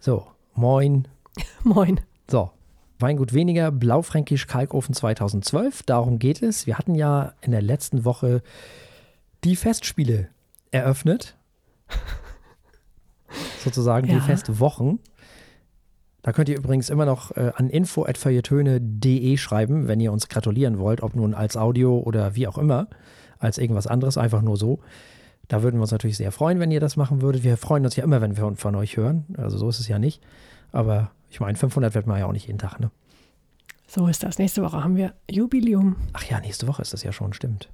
So, moin. Moin. So, Weingut weniger, Blaufränkisch Kalkofen 2012. Darum geht es. Wir hatten ja in der letzten Woche die Festspiele eröffnet. Sozusagen Ja. die Festwochen. Da könnt ihr übrigens immer noch äh, an info.feuilletöne.de schreiben, wenn ihr uns gratulieren wollt, ob nun als Audio oder wie auch immer, als irgendwas anderes, einfach nur so. Da würden wir uns natürlich sehr freuen, wenn ihr das machen würdet. Wir freuen uns ja immer, wenn wir von, euch hören. Also so ist es ja nicht. Aber ich meine, 500 wird man ja auch nicht jeden Tag, ne? So ist das. Nächste Woche haben wir Jubiläum. Ach ja, nächste Woche ist das ja schon, stimmt.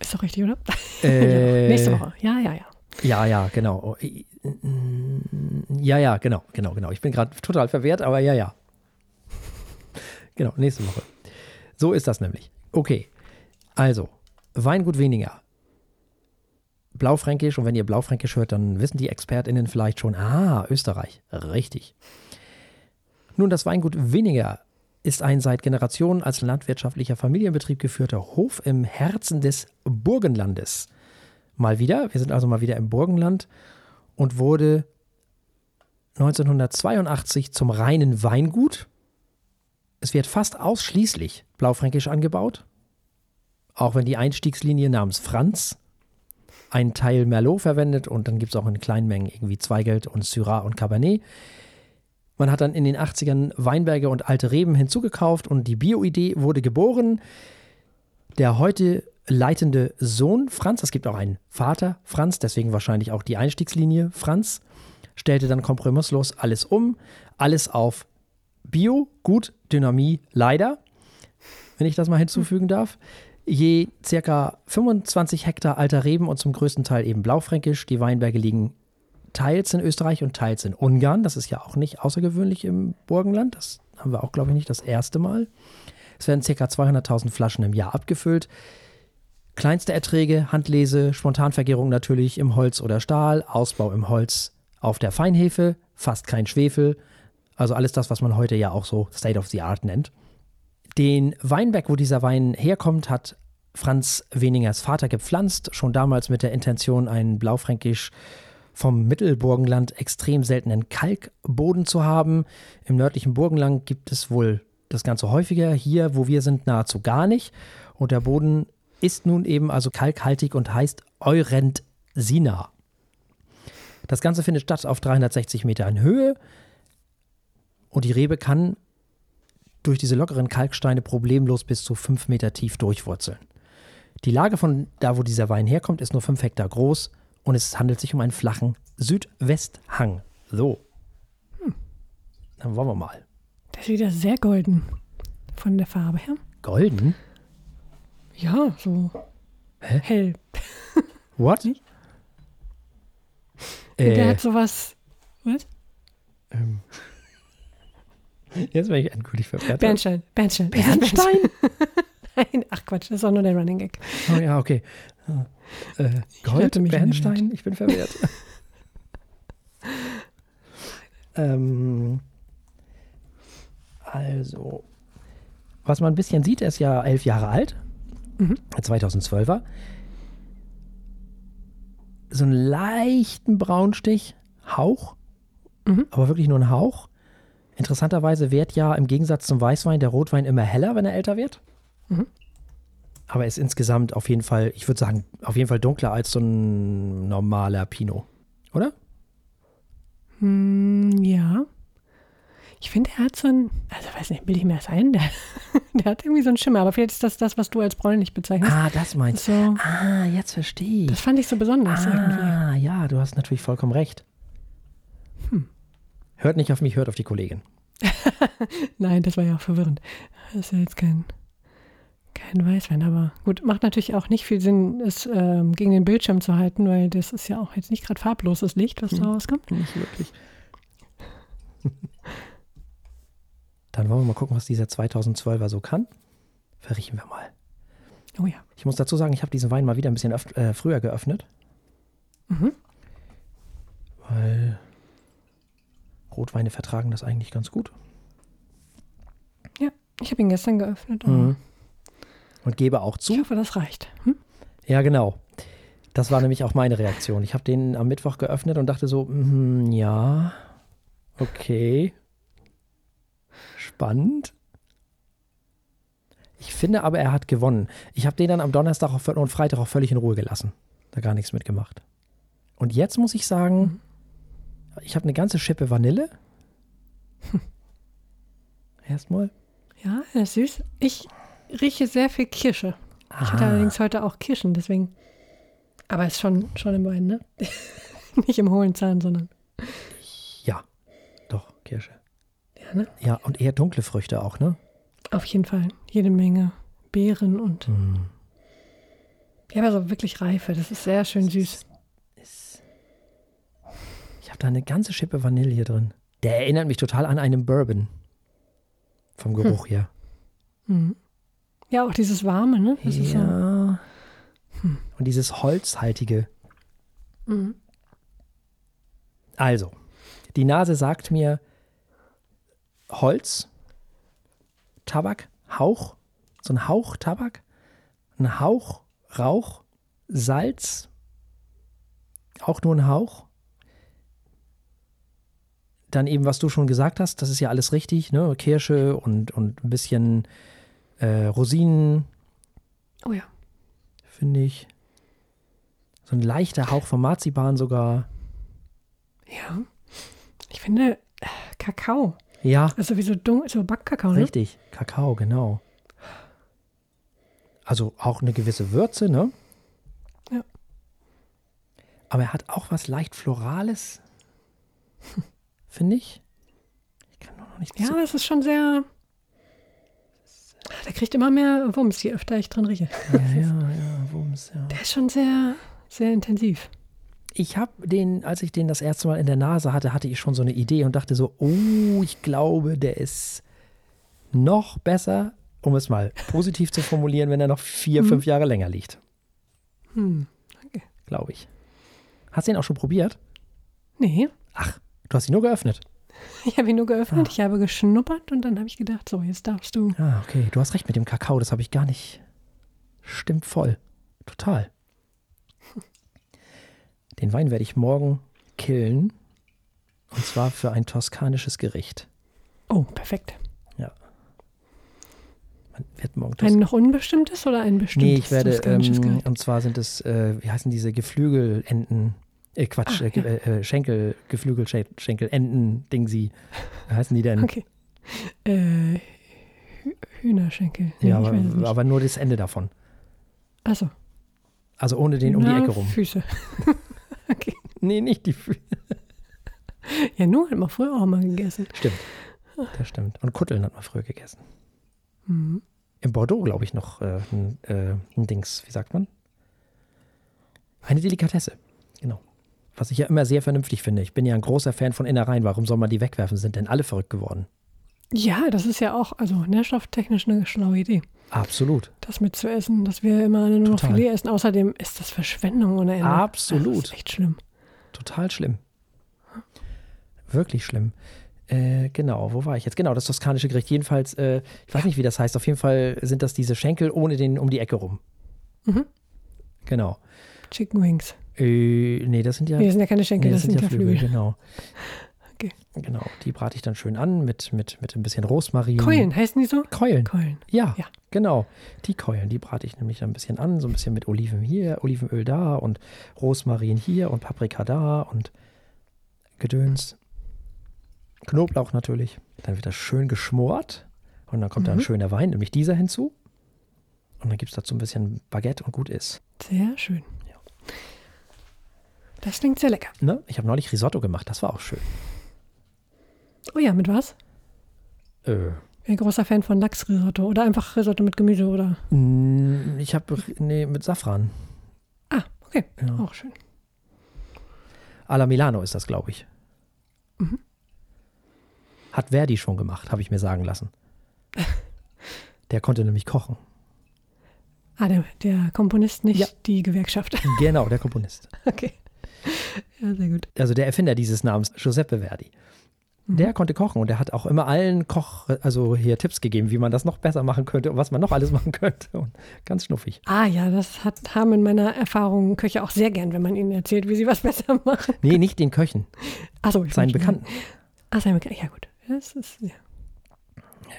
Ist doch richtig, oder? Äh, ja, nächste Woche. Ja, ja, ja. Ja, ja, genau. Oh, i- Ja, ja, genau, genau, genau. Ich bin gerade total verwehrt, aber ja, ja. Genau, nächste Woche. So ist das nämlich. Okay, also, Weingut weniger. Blaufränkisch, und wenn ihr Blaufränkisch hört, dann wissen die ExpertInnen vielleicht schon, ah, Österreich, richtig. Nun, das Weingut weniger ist ein seit Generationen als landwirtschaftlicher Familienbetrieb geführter Hof im Herzen des Burgenlandes. Mal wieder, wir sind also mal wieder im Burgenland und wurde 1982 zum reinen Weingut. Es wird fast ausschließlich Blaufränkisch angebaut, auch wenn die Einstiegslinie namens Franz einen Teil Merlot verwendet und dann gibt es auch in kleinen Mengen irgendwie Zweigelt und Syrah und Cabernet. Man hat dann in den 80ern Weinberge und alte Reben hinzugekauft und die Bio-Idee wurde geboren. Der heute leitende Sohn Franz, es gibt auch einen Vater Franz, deswegen wahrscheinlich auch die Einstiegslinie Franz, stellte dann kompromisslos alles um, alles auf Bio, gut, Dynamie, leider, wenn ich das mal hinzufügen darf. Je circa 25 Hektar alter Reben und zum größten Teil eben Blaufränkisch. Die Weinberge liegen teils in Österreich und teils in Ungarn. Das ist ja auch nicht außergewöhnlich im Burgenland. Das haben wir auch, glaube ich, nicht das erste Mal. Es werden ca. 200.000 Flaschen im Jahr abgefüllt. Kleinste Erträge, Handlese, Spontanvergärung natürlich im Holz oder Stahl, Ausbau im Holz auf der Feinhefe, fast kein Schwefel. Also alles das, was man heute ja auch so State of the Art nennt. Den Weinberg, wo dieser Wein herkommt, hat Franz Weningers Vater gepflanzt, schon damals mit der Intention, einen Blaufränkisch vom Mittelburgenland extrem seltenen Kalkboden zu haben. Im nördlichen Burgenland gibt es wohl das Ganze häufiger. Hier, wo wir sind, nahezu gar nicht. Und der Boden ist nun eben also kalkhaltig und heißt Eurentsina. Das Ganze findet statt auf 360 Meter in Höhe. Und die Rebe kann durch diese lockeren Kalksteine problemlos bis zu 5 Meter tief durchwurzeln. Die Lage von da, wo dieser Wein herkommt, ist nur 5 Hektar groß und es handelt sich um einen flachen Südwesthang. So. Dann wollen wir mal. Der ist wieder sehr golden von der Farbe her. Golden? Ja, so Hä? hell. What? Der Äh, hat sowas. Was? ähm. Jetzt bin ich endgültig verwehrt. Bernstein. Bernstein. Bernstein? Nein, ach Quatsch, das auch nur der Running Gag. Oh ja, okay. Äh, Gold, den Bernstein, ich bin verwirrt. ähm, also, was man ein bisschen sieht, er ist ja elf Jahre alt, Mhm. 2012er. So einen leichten Braunstich, Hauch, Mhm. aber wirklich nur ein Hauch. Interessanterweise wird ja im Gegensatz zum Weißwein der Rotwein immer heller, wenn er älter wird. Mhm. Aber er ist insgesamt auf jeden Fall, ich würde sagen, auf jeden Fall dunkler als so ein normaler Pinot. Oder? Hm, ja. Ich finde, er hat so ein, also weiß nicht, bilde ich mir das ein? Der, der hat irgendwie so einen Schimmer, aber vielleicht ist das das, was du als bräunlich bezeichnest. Ah, das meinst du. So, Ah, jetzt verstehe das ich. fand ich so besonders irgendwie. Ah, ja, du hast natürlich vollkommen recht. Hört nicht auf mich, hört auf die Kollegin. Nein, das war ja auch verwirrend. Das ist ja jetzt kein, kein Weißwein, aber gut, macht natürlich auch nicht viel Sinn, es ähm, gegen den Bildschirm zu halten, weil das ist ja auch jetzt nicht gerade farbloses Licht, was da Hm. rauskommt. Nicht wirklich. Dann wollen wir mal gucken, was dieser 2012er so kann. Verriechen wir mal. Oh ja. Ich muss dazu sagen, ich habe diesen Wein mal wieder ein bisschen äh, früher geöffnet. Mhm. Weil Rotweine vertragen das eigentlich ganz gut. Ja, ich habe ihn gestern geöffnet. Mhm. Und gebe auch Ich zu. hoffe, das reicht. Hm? Ja, genau. Das war nämlich auch meine Reaktion. Ich habe den am Mittwoch geöffnet und dachte so, mhm, ja, Okay. Spannend. Ich finde aber, er hat gewonnen. Ich habe den dann am Donnerstag und Freitag auch völlig in Ruhe gelassen. Da gar nichts mitgemacht. Und jetzt muss ich sagen, ich habe eine ganze Schippe Vanille. Erstmal. Ja, er ist süß. Ich rieche sehr viel Kirsche. Ich hatte allerdings heute auch Kirschen, deswegen. Aber ist schon, schon im Wein, ne? Nicht im hohlen Zahn, sondern. Ja, doch, Kirsche. Ja, ne? Ja, und eher dunkle Früchte auch, ne? Auf jeden Fall. Jede Menge Beeren und. Mm. Ja, aber so wirklich reife. Das ist sehr schön süß. Ich habe da eine ganze Schippe Vanille drin. Der erinnert mich total an einen Bourbon. Vom Geruch her. Mhm. Ja, auch dieses Warme, ne? Das ist so. ja. Und dieses Holzhaltige. Mhm. Also, die Nase sagt mir Holz, Tabak, Hauch, so ein Hauch Tabak, ein Hauch Rauch, Salz, auch nur ein Hauch. Dann eben, was du schon gesagt hast, das ist ja alles richtig, ne? Kirsche und, und ein bisschen äh, Rosinen, Oh ja. finde ich. So ein leichter Hauch von Marzipan sogar. Ja. Ich finde Kakao. Ja, Also wie so, so Backkakao, ne? Richtig, Kakao, genau. Also auch eine gewisse Würze, ne? Ja. Aber er hat auch was leicht Florales, finde ich. Ich kann nur noch nicht Ja, so. es ist schon sehr. Der kriegt immer mehr Wumms, je öfter ich drin rieche. Ja, ja, ja, Wumms, ja. Der ist schon sehr, sehr intensiv. Ich habe den, als ich den das erste Mal in der Nase hatte, hatte ich schon so eine Idee und dachte so, oh, ich glaube, der ist noch besser, um es mal positiv zu formulieren, wenn er noch vier, fünf Jahre länger liegt. Hm. Okay. Glaube ich. Hast du den auch schon probiert? Nee, Ach, du hast ihn nur geöffnet. ich habe ihn nur geöffnet, ich habe geschnuppert und dann habe ich gedacht, so, jetzt darfst du. Ah, okay. Du hast recht mit dem Kakao, das habe ich gar nicht. Stimmt voll. Total. Den Wein werde ich morgen killen. Und zwar für ein toskanisches Gericht. Oh, perfekt. Man wird morgen Ein noch unbestimmtes oder ein bestimmtes? Nee, ich werde, ähm, und zwar sind es, äh, wie heißen diese Geflügelenten? Äh, Quatsch, Ah, äh, ge- äh, Schenkel, Geflügelschenkel, Enten, Dingsi. Wie heißen die denn? Okay. Äh, Hü- Hühnerschenkel. Nee, ja, aber, aber nur das Ende davon. Achso. Also ohne den um die Ecke rum. Füße. okay. Nee, nicht die Füße. Ja, nur hat man früher auch mal gegessen. Stimmt. Das stimmt. Und Kutteln hat man früher gegessen. Mhm. In Bordeaux, glaube ich, noch äh, ein, äh, ein Dings, wie sagt man? Eine Delikatesse. Was ich ja immer sehr vernünftig finde. Ich bin ja ein großer Fan von Innereien. Warum soll man die wegwerfen? Sind denn alle verrückt geworden? Ja, das ist ja auch, also nährstofftechnisch eine schlaue Idee, Absolut. das mitzuessen, dass wir immer nur noch. Filet essen. Außerdem ist das Verschwendung ohne Ende. Absolut. Das ist echt schlimm. Total schlimm. Wirklich schlimm. Äh, genau, wo war ich jetzt? Genau, das toskanische Gericht. Jedenfalls, äh, ich weiß nicht, wie das heißt. Auf jeden Fall sind das diese Schenkel ohne den um die Ecke rum. Mhm. Genau. Chicken Wings. Äh, nee, das sind ja Nee, das sind ja keine Schenkel, Nee, das, sind ja Flügel. Genau. Okay. Genau, die brate ich dann schön an mit, mit, mit ein bisschen Rosmarin. Keulen, heißen die so? Keulen. Keulen. Ja, Ja. genau. Die Keulen, die brate ich nämlich dann ein bisschen an, so ein bisschen mit Oliven hier, Olivenöl da und Rosmarin hier und Paprika da und Gedöns. Knoblauch natürlich. Dann wird das schön geschmort und dann kommt da ein Mhm. schöner Wein, nämlich dieser hinzu. Und dann gibt es dazu ein bisschen Baguette und gut ist. Sehr schön. Das klingt sehr lecker. Ne? Ich habe neulich Risotto gemacht, das war auch schön. Oh ja, mit was? Äh, Ich bin ein großer Fan von Lachsrisotto oder einfach Risotto mit Gemüse oder. Mm, Ich habe, nee, mit Safran. Ah, okay. Ja. Auch schön. Alla Milano ist das, glaube ich. Mhm. Hat Verdi schon gemacht, habe ich mir sagen lassen. Der konnte nämlich kochen. Ah, der, der Komponist, nicht Ja. die Gewerkschaft. Genau, der Komponist. okay. Ja, sehr gut. Also der Erfinder dieses Namens, Giuseppe Verdi. Mhm. Der konnte kochen und der hat auch immer allen Koch, also hier Tipps gegeben, wie man das noch besser machen könnte und was man noch alles machen könnte. Und ganz schnuffig. Ah ja, das hat, haben in meiner Erfahrung Köche auch sehr gern, wenn man ihnen erzählt, wie sie was besser machen. Nee, nicht den Köchen, Achso, ich seinen Bekannten. Ach, sein Bekannt. Ja, gut. Das ist, ja.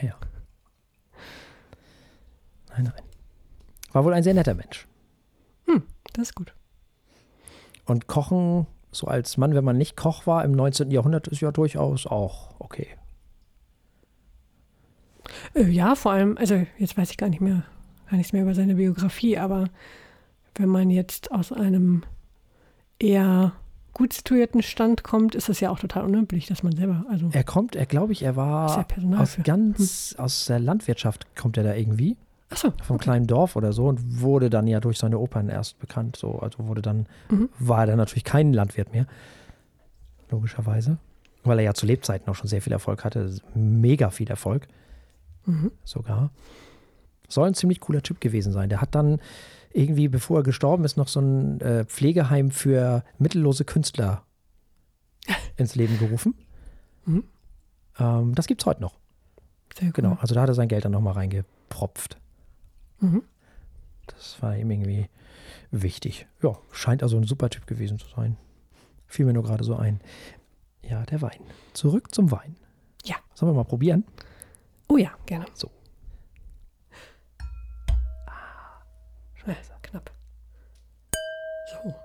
Ja, ja. Nein, nein. War wohl ein sehr netter Mensch. Das ist gut. Und Kochen, so als Mann, wenn man nicht Koch war im 19. Jahrhundert, ist ja durchaus auch okay. Äh, ja, vor allem, also jetzt weiß ich gar nicht mehr, gar nichts mehr über seine Biografie, aber wenn man jetzt aus einem eher gut situierten Stand kommt, ist das ja auch total unüblich, dass man selber, also Er kommt, er glaube ich, er war aus ganz, aus der Landwirtschaft kommt er da irgendwie, achso, vom kleinen Dorf oder so und wurde dann ja durch seine Opern erst bekannt. So, also wurde dann, Mhm. war er dann natürlich kein Landwirt mehr. Logischerweise. Weil er ja zu Lebzeiten auch schon sehr viel Erfolg hatte. Mega viel Erfolg. Mhm. sogar. Soll ein ziemlich cooler Typ gewesen sein. Der hat dann irgendwie, bevor er gestorben ist, noch so ein äh, Pflegeheim für mittellose Künstler ins Leben gerufen. Mhm. Ähm, das gibt's heute noch. sehr gut. Genau. Also da hat er sein Geld dann nochmal reingepropft. Mhm. Das war ihm irgendwie wichtig. Ja, scheint also ein super Typ gewesen zu sein. Fiel mir nur gerade so ein. Ja, der Wein. Zurück zum Wein. Ja. Sollen wir mal probieren? Oh ja, gerne. So. Ja, knapp. So.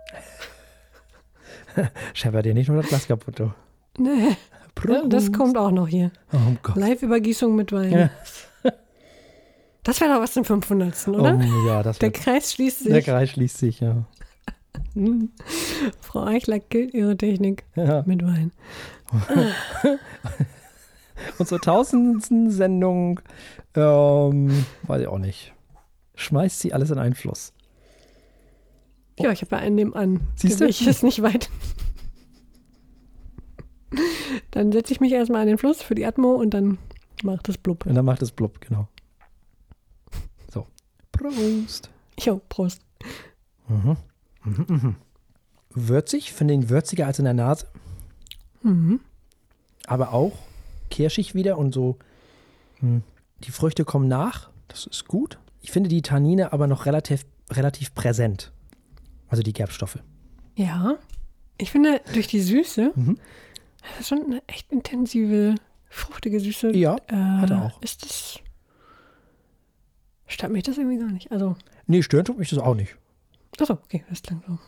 Schepper dir nicht nur das Glas kaputt. du. Nee, ja, das kommt auch noch hier. Oh Gott. Live-Übergießung mit Wein. Ja. Das wäre doch was zum 500. oder? Oh, ja, das Der Kreis schließt sich. der Kreis schließt sich, ja. Hm. Frau Eichler killt ihre Technik ja. mit Wein. Und zur tausendsten Sendung, ähm, weiß ich auch nicht, schmeißt sie alles in einen Fluss. Ja, ich habe ja einen nebenan. Siehst du? Ich ist nicht weit. Dann setze ich mich erstmal an den Fluss für die Atmo und dann macht es blub. Und dann macht es blub, genau. Prost. Jo, Prost. Mhm. Mhm, mhm. Würzig, finde ihn würziger als in der Nase, Mhm. aber auch kirschig wieder und so. hm, Die Früchte kommen nach, das ist gut. Ich finde die Tannine aber noch relativ, relativ präsent. Also die Gerbstoffe. Ja, ich finde durch die Süße, Mhm. das ist schon eine echt intensive, fruchtige Süße. Ja, äh, hat er auch. Ist das. Stört mich das irgendwie gar nicht. Also, Nee, stören tut mich das auch nicht. achso, okay, das klang so.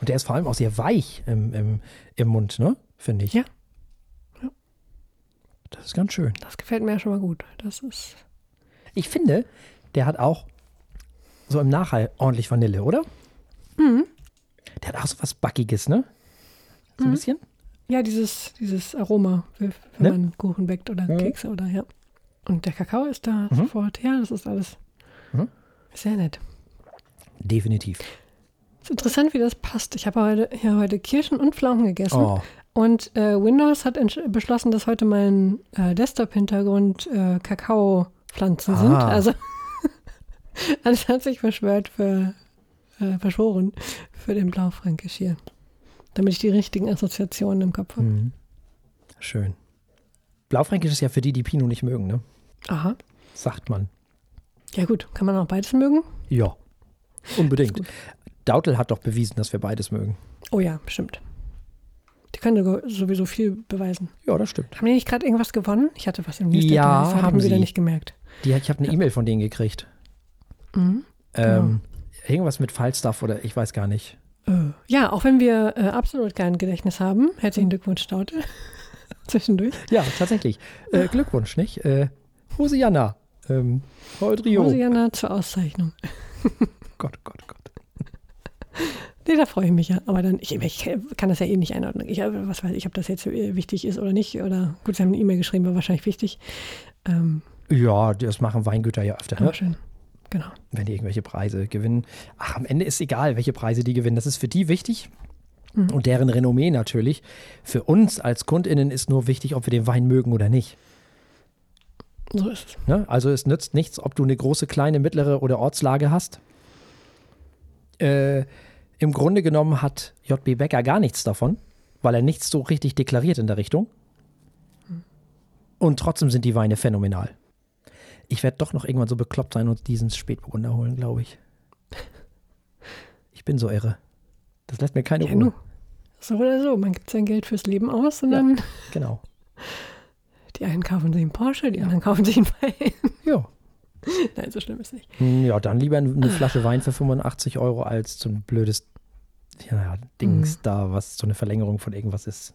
Und der ist vor allem auch sehr weich im, im, im Mund, ne? Finde ich. Ja. Ja. Das ist ganz schön. Das gefällt mir ja schon mal gut. Das ist. Ich finde, der hat auch so im Nachhall ordentlich Vanille, oder? Mhm. Der hat auch so was Backiges, ne? So ein Mhm. bisschen. Ja, dieses, dieses Aroma, wenn Ne? man Kuchen backt oder Mhm. Kekse oder ja. Und der Kakao ist da Mhm. sofort. Ja, das ist alles Mhm. sehr nett. Definitiv. Es ist interessant, wie das passt. Ich habe heute, ja, heute Kirschen und Pflaumen gegessen. Oh, Und äh, Windows hat beschlossen, dass heute mein äh, Desktop-Hintergrund äh, Kakaopflanzen sind. Ah. Also alles hat sich verschwört für, äh, verschworen für den Blaufränkisch hier. Damit ich die richtigen Assoziationen im Kopf habe. mhm. Schön. Blaufränkisch ist ja für die, die Pinot nicht mögen, ne? Aha. Sagt man. Ja gut, kann man auch beides mögen? Ja. Unbedingt. Dautel hat doch bewiesen, dass wir beides mögen. Oh ja, bestimmt. Die können sowieso viel beweisen. Ja, das stimmt. Haben die nicht gerade irgendwas gewonnen? Ich hatte was im Newsletter. Ja, das hab haben mir wieder sie. nicht gemerkt. Die, ich habe eine E-Mail von denen gekriegt. Mhm. Ähm, Irgendwas mit Fallstuff oder ich weiß gar nicht. Äh, ja, auch wenn wir äh, absolut kein Gedächtnis haben. Herzlichen Glückwunsch, Staute. Zwischendurch. Ja, tatsächlich. Äh, Glückwunsch, nicht? Äh, Hosianna. Ähm, Paul Trio. Hosianna zur Auszeichnung. Gott, Gott, Gott. Nee, da freue ich mich ja. Aber dann, ich, ich kann das ja eh nicht einordnen. Ich, äh, was weiß ich, ob das jetzt äh, wichtig ist oder nicht. Oder gut, sie haben eine E-Mail geschrieben, war wahrscheinlich wichtig. Ähm, Ja, das machen Weingüter ja öfter, ne? schön. Genau. wenn die irgendwelche Preise gewinnen. Ach, am Ende ist egal, welche Preise die gewinnen. Das ist für die wichtig. Mhm. Und deren Renommee natürlich. Für uns als KundInnen ist nur wichtig, ob wir den Wein mögen oder nicht. So ist es. Ne? Also es nützt nichts, ob du eine große, kleine, mittlere oder Ortslage hast. Äh, Im Grunde genommen hat JB Becker gar nichts davon, weil er nichts so richtig deklariert in der Richtung. Und trotzdem sind die Weine phänomenal. Ich werde doch noch irgendwann so bekloppt sein und diesen Spätburgunder holen, glaube ich. Ich bin so irre. Das lässt mir keine Ja, Ruhe. So oder so, man gibt sein Geld fürs Leben aus und Ja. dann Genau. die einen kaufen sich einen Porsche, die anderen kaufen sich einen Wein. Ja. Nein, so schlimm ist nicht. Hm, Ja, dann lieber eine Flasche Wein für 85 Euro als so ein blödes ja, Dings Mhm. da, was so eine Verlängerung von irgendwas ist.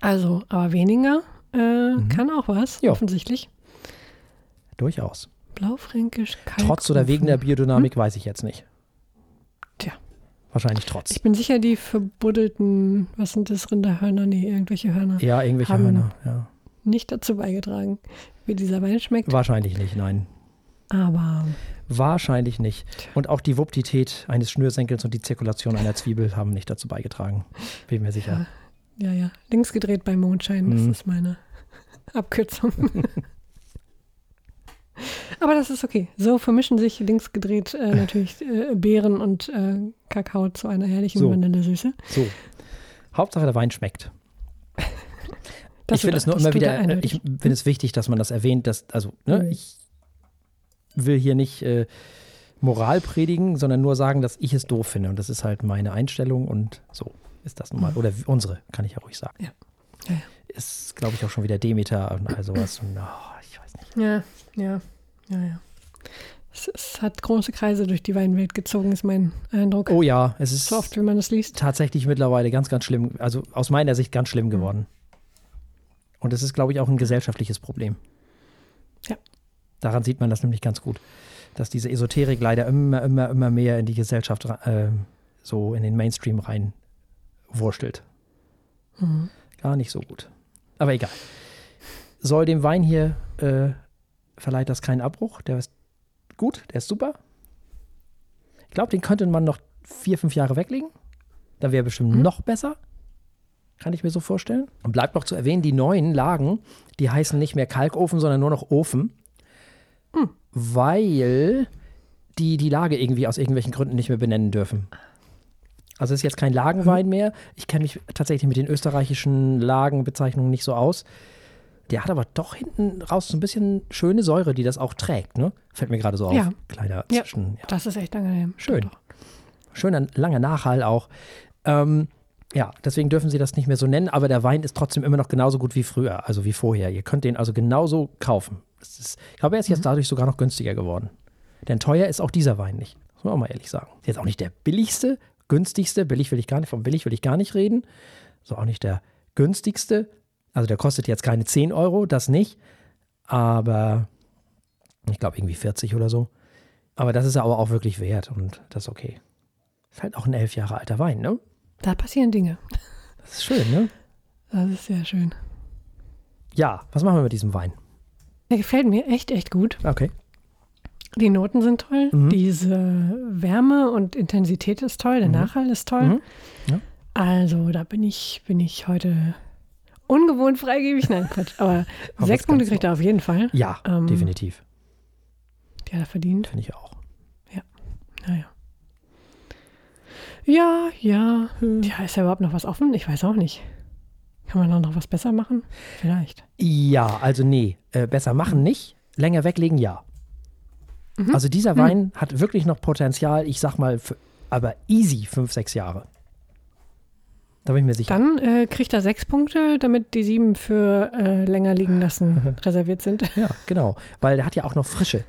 Also, aber weniger äh, Mhm. kann auch was, Ja. offensichtlich. Durchaus. Blaufränkisch, Kalkofen. Trotz oder wegen der Biodynamik weiß ich jetzt nicht. Wahrscheinlich trotz. Ich bin sicher, die verbuddelten, was sind das, Rinderhörner? Nee, irgendwelche Hörner. Ja, irgendwelche Hörner. Ja. Nicht dazu beigetragen, wie dieser Wein schmeckt. Wahrscheinlich nicht, nein. Aber Wahrscheinlich nicht. Und auch die Wuptität eines Schnürsenkels und die Zirkulation einer Zwiebel haben nicht dazu beigetragen. Bin mir sicher. ja, ja, links gedreht bei Mondschein, das Mhm. ist meine Abkürzung. Aber das ist okay. So vermischen sich links gedreht äh, natürlich äh, Beeren und äh, Kakao zu einer herrlichen So. Vanillesüße. So. Hauptsache der Wein schmeckt. Das ich finde es nur immer wieder, er äh, eindeutig. ich finde es wichtig, dass man das erwähnt, dass, also, ne, Mhm. ich will hier nicht äh, Moral predigen, sondern nur sagen, dass ich es doof finde. Und das ist halt meine Einstellung und so ist das nun mal. Mhm. Oder unsere, kann ich ja ruhig sagen. Ja. Ja, ja. Ist, glaube ich, auch schon wieder Demeter und all sowas. Und, oh, ich weiß nicht. Ja, ja, ja, ja. Es, es hat große Kreise durch die Weinwelt gezogen, ist mein Eindruck. Oh ja, es ist So oft, wie man es liest. tatsächlich mittlerweile ganz, ganz schlimm, also aus meiner Sicht ganz Mhm. schlimm geworden. Und es ist, glaube ich, auch ein gesellschaftliches Problem. Ja. Daran sieht man das nämlich ganz gut, dass diese Esoterik leider immer, immer, immer mehr in die Gesellschaft, äh, so in den Mainstream rein wurstelt. Mhm. Gar nicht so gut. Aber egal. Soll dem Wein hier, äh, verleiht das keinen Abbruch. Der ist gut, der ist super. Ich glaube, den könnte man noch vier, fünf Jahre weglegen. Dann wäre bestimmt Mhm. noch besser. Kann ich mir so vorstellen. Und bleibt noch zu erwähnen, die neuen Lagen, die heißen nicht mehr Kalkofen, sondern nur noch Ofen. Hm. Weil die die Lage irgendwie aus irgendwelchen Gründen nicht mehr benennen dürfen. Also es ist jetzt kein Lagenwein mehr. Ich kenne mich tatsächlich mit den österreichischen Lagenbezeichnungen nicht so aus. Der hat aber doch hinten raus so ein bisschen schöne Säure, die das auch trägt. Ne? Fällt mir gerade so auf. Ja. Kleiner Ja. Zwischen. Ja. Das ist echt angenehm. Schön. Schöner, langer Nachhall auch. Ähm, ja, deswegen dürfen sie das nicht mehr so nennen, aber der Wein ist trotzdem immer noch genauso gut wie früher, also wie vorher. Ihr könnt den also genauso kaufen. Ist, ich glaube, er ist jetzt dadurch sogar noch günstiger geworden. Denn teuer ist auch dieser Wein nicht. Muss man auch mal ehrlich sagen. Ist jetzt auch nicht der billigste, günstigste. Billig will ich gar nicht, von billig will ich gar nicht reden. So auch nicht der günstigste. Also der kostet jetzt keine 10 Euro, das nicht. Aber ich glaube irgendwie 40 oder so. Aber das ist er aber auch wirklich wert und das ist okay. Ist halt auch ein elf Jahre alter Wein, ne? Da passieren Dinge. Das ist schön, ne? Das ist sehr schön. Ja, was machen wir mit diesem Wein? Der gefällt mir echt, echt gut. Okay. Die Noten sind toll. Mhm. Diese Wärme und Intensität ist toll. Der Mhm. Nachhall ist toll. Mhm. Ja. Also, da bin ich, bin ich heute ungewohnt freigebig. Nein, Quatsch. Aber Aber sechs Punkte kriegt er auf jeden Fall. Ja, Ähm, definitiv. Die hat er verdient. Finde ich auch. Naja. Ja, ja. Ja, ist ja überhaupt noch was offen? Ich weiß auch nicht. Kann man da noch was besser machen? Vielleicht. Ja, also nee, äh, besser machen nicht, länger weglegen ja. Mhm. Also dieser Mhm. Wein hat wirklich noch Potenzial, ich sag mal, für, aber easy fünf, sechs Jahre. Da bin ich mir sicher. Dann äh, kriegt er sechs Punkte, damit die sieben für äh, länger liegen lassen reserviert sind. Ja, genau. Weil der hat ja auch noch Frische.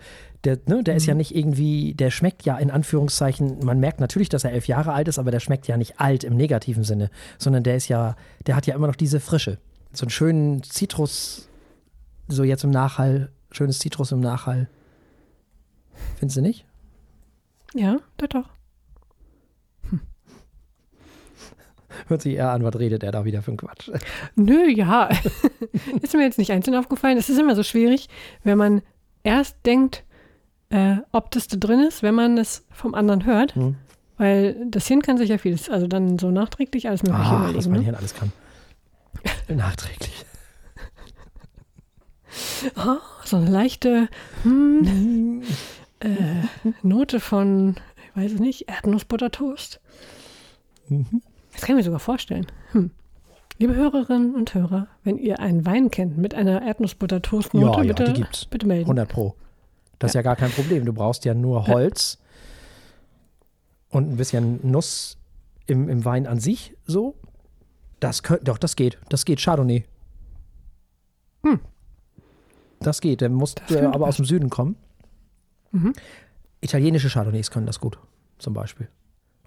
Der, ne, der ist Mhm. ja nicht irgendwie, der schmeckt ja in Anführungszeichen, man merkt natürlich, dass er elf Jahre alt ist, aber der schmeckt ja nicht alt im negativen Sinne, sondern der ist ja, der hat ja immer noch diese Frische. So einen schönen Zitrus, so jetzt im Nachhall, schönes Zitrus im Nachhall. Findest du nicht? Ja, doch, doch. Hört sich eher an, was redet er da wieder für einen Quatsch. Nö, ja. ist mir jetzt nicht einzeln aufgefallen. Es ist immer so schwierig, wenn man erst denkt, äh, ob das da drin ist, wenn man es vom anderen hört. Hm. Weil das Hirn kann sich ja vieles, also dann so nachträglich alles mögliche Ah, was überlegen. mein Ne? Hirn alles kann. Nachträglich. Oh, so eine leichte hm, äh, Note von, ich weiß es nicht, Erdnussbuttertoast. Mhm. Das kann ich mir sogar vorstellen. Hm. Liebe Hörerinnen und Hörer, wenn ihr einen Wein kennt mit einer Erdnussbuttertoast-Note, Ja, ja, bitte, die gibt's. bitte melden. 100 Pro. Das ist ja gar kein Problem. Du brauchst ja nur Holz und ein bisschen Nuss im, im Wein an sich so. Das könnt, doch, das geht. Das geht. Chardonnay. Hm. Das geht. Der muss äh, aber aus dem Süden kommen. Mhm. Italienische Chardonnays können das gut, zum Beispiel.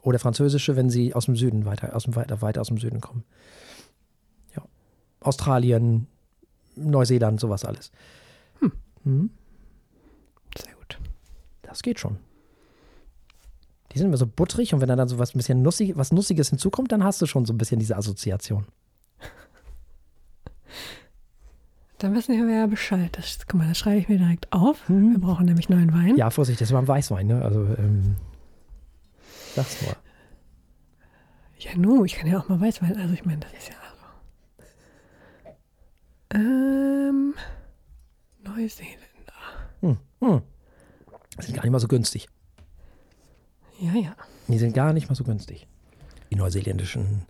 Oder französische, wenn sie aus dem Süden weiter, aus dem, weiter, weiter aus dem Süden kommen. Ja. Australien, Neuseeland, sowas alles. Mhm. Sehr gut. Das geht schon. Die sind immer so butterig und wenn dann, dann so was ein bisschen nussig, was Nussiges hinzukommt, dann hast du schon so ein bisschen diese Assoziation. Dann wissen wir ja Bescheid. Das, guck mal, das schreibe ich mir direkt auf. Mhm. Wir brauchen nämlich neuen Wein. Ja, Vorsicht, das war ein Weißwein, ne? Also, ähm, sag's nur. Ja, nu, ich kann ja auch mal Weißwein. Also ich meine, das ist ja also. Ähm, Neuseeländer. Hm, hm. Sind gar nicht mal so günstig. Ja, ja. Die sind gar nicht mal so günstig. Die neuseeländischen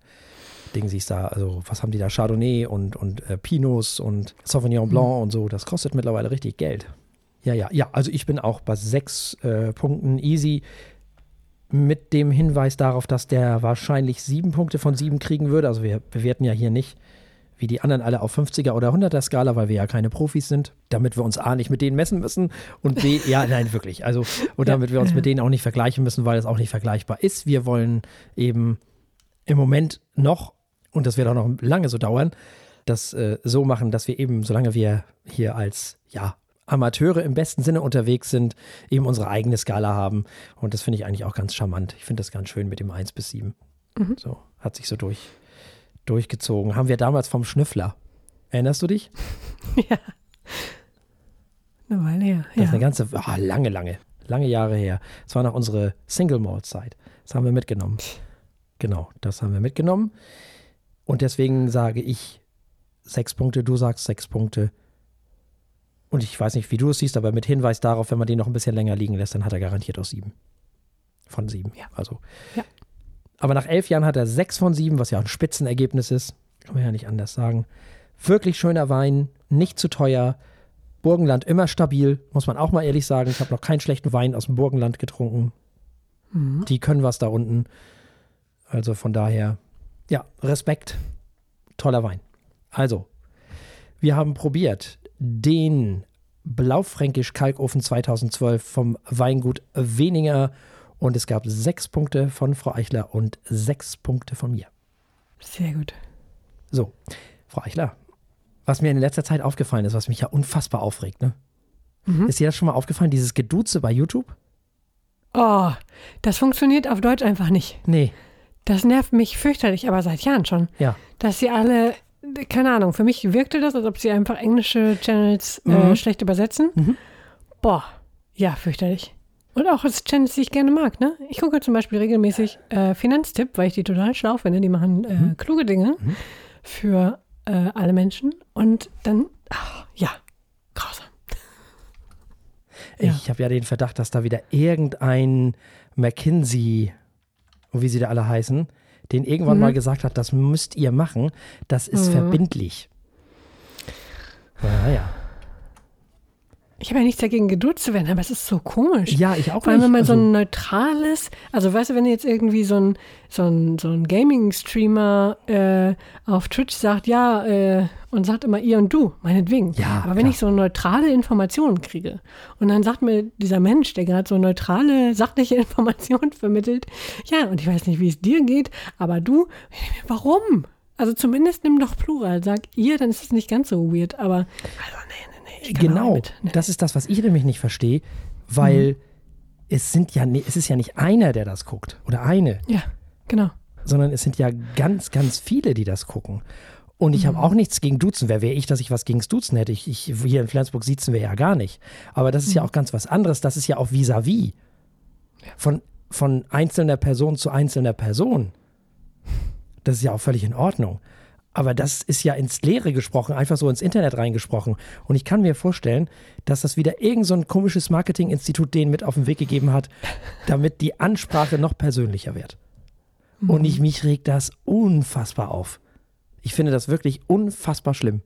Dingsies da, also was haben die da? Chardonnay und, und äh, Pinots und Sauvignon Blanc und so. Das kostet mittlerweile richtig Geld. Ja, ja, ja. Also ich bin auch bei sechs äh, Punkten easy mit dem Hinweis darauf, dass der wahrscheinlich sieben Punkte von sieben kriegen würde. Also wir bewerten ja hier nicht wie die anderen alle auf 50er oder 100er Skala, weil wir ja keine Profis sind, damit wir uns A nicht mit denen messen müssen und B, ja, nein, wirklich. Also, und damit wir uns mit denen auch nicht vergleichen müssen, weil es auch nicht vergleichbar ist. Wir wollen eben im Moment noch, und das wird auch noch lange so dauern, das äh, so machen, dass wir eben, solange wir hier als, ja, Amateure im besten Sinne unterwegs sind, eben unsere eigene Skala haben. Und das finde ich eigentlich auch ganz charmant. Ich finde das ganz schön mit dem 1 bis 7. Mhm. So, hat sich so durch, durchgezogen. Haben wir damals vom Schnüffler. Erinnerst du dich? Ja. Eine Weile her. Das Ja. ist eine ganze, ah, lange, lange, lange Jahre her. Das war noch unsere Single Malt Zeit. Das haben wir mitgenommen. Genau, das haben wir mitgenommen. Und deswegen sage ich sechs Punkte, du sagst sechs Punkte. Und ich weiß nicht, wie du es siehst, aber mit Hinweis darauf, wenn man den noch ein bisschen länger liegen lässt, dann hat er garantiert auch sieben. Von sieben. Ja. Also. Ja. Aber nach elf Jahren hat er sechs von sieben, was ja auch ein Spitzenergebnis ist. Kann man ja nicht anders sagen. Wirklich schöner Wein, nicht zu teuer. Burgenland immer stabil, muss man auch mal ehrlich sagen. Ich habe noch keinen schlechten Wein aus dem Burgenland getrunken. Mhm. Die können was da unten. Also von daher, ja, Respekt. Toller Wein. Also, wir haben probiert den Blaufränkisch Kalkofen 2012 vom Weingut Weninger und es gab sechs Punkte von Frau Eichler und sechs Punkte von mir. Sehr gut. So, Frau Eichler, was mir in letzter Zeit aufgefallen ist, was mich ja unfassbar aufregt, ne? Mhm. Ist dir das schon mal aufgefallen, dieses Geduze bei YouTube? Oh, das funktioniert auf Deutsch einfach nicht. Nee, Das nervt mich fürchterlich, aber seit Jahren schon. ja. Dass sie alle, keine Ahnung, für mich wirkte das, als ob sie einfach englische Channels äh, Mhm. schlecht übersetzen. Mhm. Boah, ja, fürchterlich. Und auch als Channels, die ich gerne mag, ne? Ich gucke zum Beispiel regelmäßig äh, Finanztipp, weil ich die total schlau finde. Die machen äh, Mhm. kluge Dinge für äh, alle Menschen. Und dann, ach, ja, grausam. Ja. Ich habe ja den Verdacht, dass da wieder irgendein McKinsey, wie sie da alle heißen, den irgendwann Mhm. mal gesagt hat, das müsst ihr machen, das ist Mhm. verbindlich. Naja. Ich habe ja nichts dagegen, geduzt zu werden, aber es ist so komisch. Ja, ich auch Vor allem, nicht. wenn man so Also, ein neutrales, also weißt du, wenn jetzt irgendwie so ein, so ein, so ein Gaming-Streamer äh, auf Twitch sagt, ja, äh, und sagt immer ihr und du, meinetwegen. Ja, Aber wenn klar. ich so neutrale Informationen kriege und dann sagt mir dieser Mensch, der gerade so neutrale, sachliche Informationen vermittelt, ja, und ich weiß nicht, wie es dir geht, aber du, warum? Also zumindest nimm doch Plural, sag ihr, dann ist es nicht ganz so weird, aber also nee, nee, genau, das ist das, was ich nämlich nicht verstehe, weil Mhm. es sind ja, es ist ja nicht einer, der das guckt oder eine, Ja, genau. sondern es sind ja ganz, ganz viele, die das gucken. Und ich Mhm. habe auch nichts gegen Duzen. Wer wäre ich, dass ich was gegen Duzen hätte? Ich, ich, hier in Flensburg sitzen wir ja gar nicht. Aber das ist Mhm. ja auch ganz was anderes. Das ist ja auch vis-à-vis. Von, von einzelner Person zu einzelner Person. Das ist ja auch völlig in Ordnung. Aber das ist ja ins Leere gesprochen, einfach so ins Internet reingesprochen. Und ich kann mir vorstellen, dass das wieder irgend so ein komisches Marketinginstitut denen mit auf den Weg gegeben hat, damit die Ansprache noch persönlicher wird. Und ich, mich regt das unfassbar auf. Ich finde das wirklich unfassbar schlimm.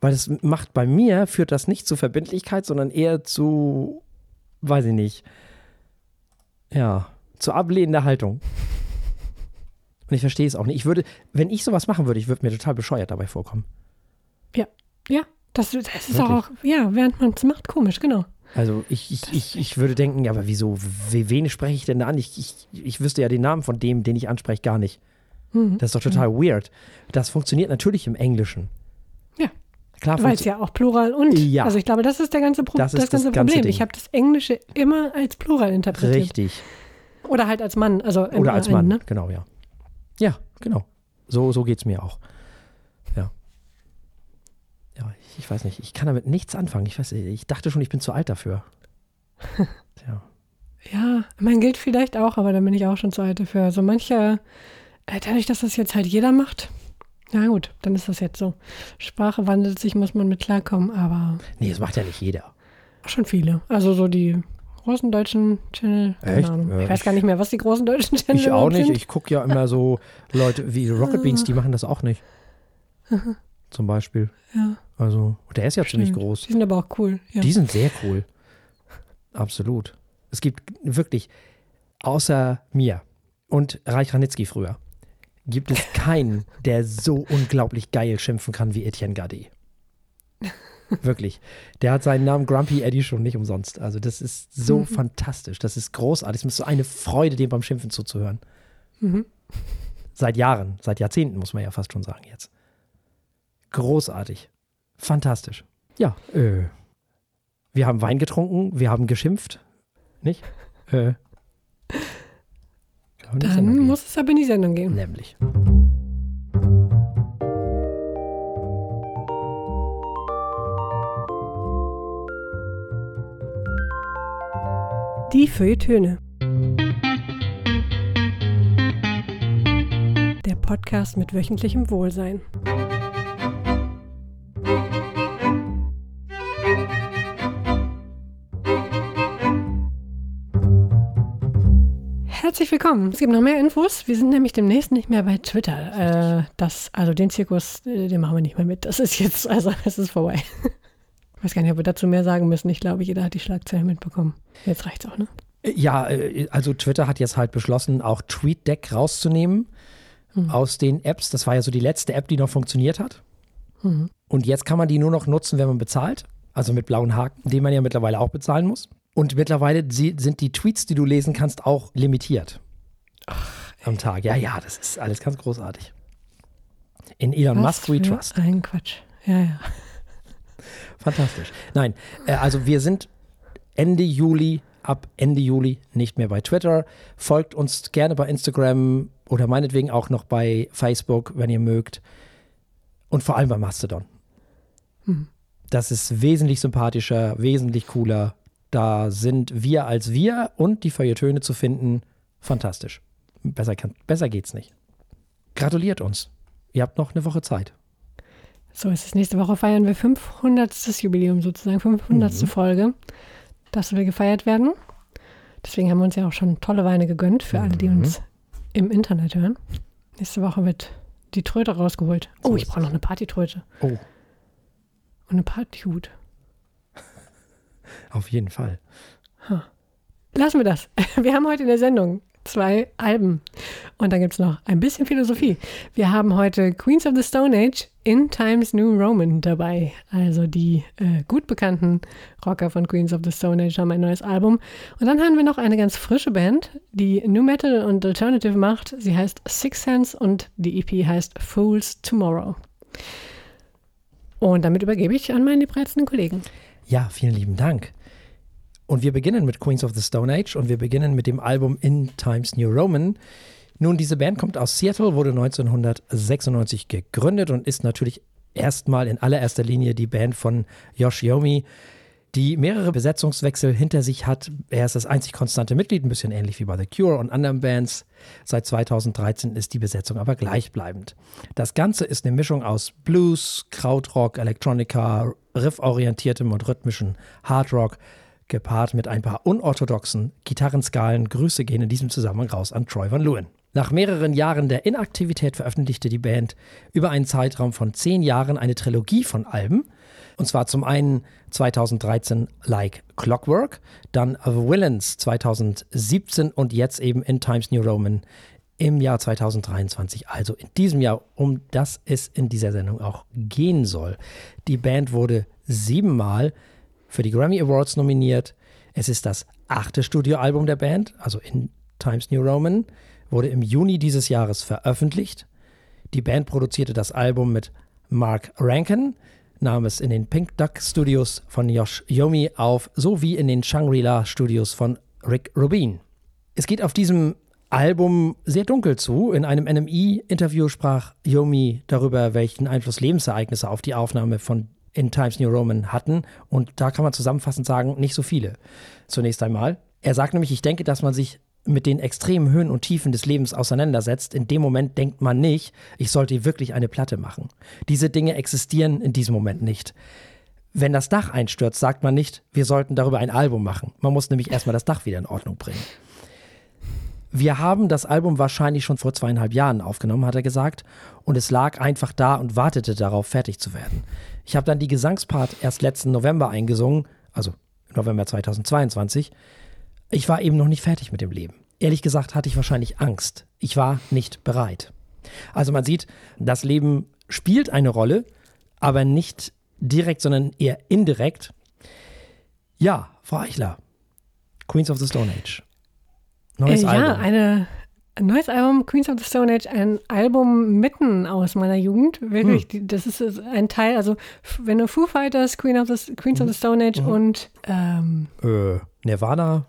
Weil das macht bei mir, führt das nicht zu Verbindlichkeit, sondern eher zu, weiß ich nicht, ja, zu ablehnender Haltung. Und ich verstehe es auch nicht. Ich würde, wenn ich sowas machen würde, ich würde mir total bescheuert dabei vorkommen. Ja, ja, das, das ist Wirklich? auch, ja, während man es macht, komisch, genau. Also ich, ich, ich, ich würde denken, ja, aber wieso, we- wen spreche ich denn da an? Ich, ich, ich wüsste ja den Namen von dem, den ich anspreche, gar nicht. Mhm. Das ist doch total weird. Das funktioniert natürlich im Englischen. Ja. Klar, Weil es ja auch Plural und. Ja. Also ich glaube, das ist der ganze Pro Das das, ist das ganze ganze Problem. Ding. Ich habe das Englische immer als Plural interpretiert. richtig. Oder halt als Mann. Also Oder als Mann, Ne? genau, ja. Ja, genau. So, so geht es mir auch. Ja. Ja, ich, ich weiß nicht, ich kann damit nichts anfangen. Ich weiß, ich dachte schon, ich bin zu alt dafür. Tja. Ja, mein gilt vielleicht auch, aber da bin ich auch schon zu alt dafür. Also manche, äh, dadurch, dass das jetzt halt jeder macht, na gut, dann ist das jetzt so. Sprache wandelt sich, muss man mit klarkommen, aber Nee, das macht ja nicht jeder. schon viele. Also so die großen deutschen Channel, keine Echt? Ahnung. Ja, ich weiß gar nicht mehr, was die großen deutschen Channel Ich auch nicht. sind. Ich gucke ja immer so Leute wie Rocket Beans, die machen das auch nicht. Zum Beispiel. Ja, Also, der ist ja ziemlich stimmt. groß. Die sind aber auch cool. Ja. Die sind sehr cool. Absolut. Es gibt wirklich, außer mir und Reich Ranitzky früher, gibt es keinen, der so unglaublich geil schimpfen kann wie Etienne Gade. Wirklich. Der hat seinen Namen Grumpy Eddie schon nicht umsonst. Also das ist so Mhm. fantastisch. Das ist großartig. Es ist so eine Freude, dem beim Schimpfen zuzuhören. Mhm. Seit Jahren, seit Jahrzehnten muss man ja fast schon sagen jetzt. Großartig. Fantastisch. Ja, äh, wir haben Wein getrunken, wir haben geschimpft. Nicht? Äh, Dann muss es aber in die Sendung gehen. Nämlich. Die Feuilletöne. Der Podcast mit wöchentlichem Wohlsein. Herzlich willkommen. Es gibt noch mehr Infos. Wir sind nämlich demnächst nicht mehr bei Twitter. Äh, das, also den Zirkus, äh, den machen wir nicht mehr mit. Das ist jetzt, also es ist vorbei. Ich weiß gar nicht, ob wir dazu mehr sagen müssen. Ich glaube, jeder hat die Schlagzeilen mitbekommen. Jetzt reicht's auch, ne? Ja, äh, also Twitter hat jetzt halt beschlossen, auch TweetDeck rauszunehmen Mhm. aus den Apps. Das war ja so die letzte App, die noch funktioniert hat. Mhm. Und jetzt kann man die nur noch nutzen, wenn man bezahlt. Also mit blauen Haken, den man ja mittlerweile auch bezahlen muss. Und mittlerweile sind die Tweets, die du lesen kannst, auch limitiert. am Tag. Ja, ja, das ist alles ganz großartig. In Elon Was Musk we trust. Ein Quatsch. Ja, ja. Fantastisch. Nein, äh, also wir sind Ende Juli, ab Ende Juli nicht mehr bei Twitter. Folgt uns gerne bei Instagram oder meinetwegen auch noch bei Facebook, wenn ihr mögt. Und vor allem bei Mastodon. Hm. Das ist wesentlich sympathischer, wesentlich cooler. Da sind wir als wir und die Feuilletöne zu finden. Fantastisch. Besser, kann, besser geht's nicht. Gratuliert uns. Ihr habt noch eine Woche Zeit. So ist es. Nächste Woche feiern wir 500. Jubiläum sozusagen, 500. Mhm. Folge. Das will gefeiert werden. Deswegen haben wir uns ja auch schon tolle Weine gegönnt für alle, die Mhm. uns im Internet hören. Nächste Woche wird die Tröte rausgeholt. So Oh, ich brauche noch eine Partytröte Oh, und eine Partyhut. auf jeden Fall. Lassen wir das. Wir haben heute in der Sendung zwei Alben. Und dann gibt es noch ein bisschen Philosophie. Wir haben heute Queens of the Stone Age in Times New Roman dabei. Also die äh, gut bekannten Rocker von Queens of the Stone Age haben ein neues Album. Und dann haben wir noch eine ganz frische Band, die New Metal und Alternative macht. Sie heißt Six Sense und die EP heißt Fools Tomorrow. Und damit übergebe ich an meinen liebreizenden Kollegen. Ja, vielen lieben Dank. Und wir beginnen mit Queens of the Stone Age und wir beginnen mit dem Album In Times New Roman. Nun, diese Band kommt aus Seattle, wurde 1996 gegründet und ist natürlich erstmal in allererster Linie die Band von Yosh Yomi, die mehrere Besetzungswechsel hinter sich hat. Er ist das einzig konstante Mitglied, ein bisschen ähnlich wie bei The Cure und anderen Bands. Seit 2013 ist die Besetzung aber gleichbleibend. Das Ganze ist eine Mischung aus Blues, Krautrock, Electronica, rifforientiertem und rhythmischen Hardrock, gepaart mit ein paar unorthodoxen Gitarrenskalen. Grüße gehen in diesem Zusammenhang raus an Troy Van Leeuwen. Nach mehreren Jahren der Inaktivität veröffentlichte die Band über einen Zeitraum von zehn Jahren eine Trilogie von Alben. Und zwar zum einen 2013 Like Clockwork, dann The Villains 2017 und jetzt eben In Times New Roman im Jahr 2023, also in diesem Jahr, um das es in dieser Sendung auch gehen soll. Die Band wurde siebenmal für die Grammy Awards nominiert. Es ist das achte Studioalbum der Band, also in Times New Roman, wurde im Juni dieses Jahres veröffentlicht. Die Band produzierte das Album mit Mark Rankin, nahm es in den Pink Duck Studios von Josh Yomi auf, sowie in den Shangri-La Studios von Rick Rubin. Es geht auf diesem Album sehr dunkel zu. In einem NME-Interview sprach Yomi darüber, welchen Einfluss Lebensereignisse auf die Aufnahme von In Times New Roman hatten. Und da kann man zusammenfassend sagen, nicht so viele. Zunächst einmal. Er sagt nämlich, ich denke, dass man sich mit den extremen Höhen und Tiefen des Lebens auseinandersetzt, in dem Moment denkt man nicht, ich sollte wirklich eine Platte machen. Diese Dinge existieren in diesem Moment nicht. Wenn das Dach einstürzt, sagt man nicht, wir sollten darüber ein Album machen. Man muss nämlich erstmal das Dach wieder in Ordnung bringen. Wir haben das Album wahrscheinlich schon vor zweieinhalb Jahren aufgenommen, hat er gesagt, und es lag einfach da und wartete darauf, fertig zu werden. Ich habe dann die Gesangspart erst letzten November eingesungen, also November 2022. Ich war eben noch nicht fertig mit dem Leben. Ehrlich gesagt hatte ich wahrscheinlich Angst. Ich war nicht bereit. Also man sieht, das Leben spielt eine Rolle, aber nicht direkt, sondern eher indirekt. Ja, Frau Eichler, Queens of the Stone Age. Neues äh, Album. Ja, eine, ein neues Album, Queens of the Stone Age, ein Album mitten aus meiner Jugend. Wirklich, hm. das ist ein Teil, also wenn du Foo Fighters, Queen of the, Queens of the Stone Age mhm. und ähm, äh, Nirvana.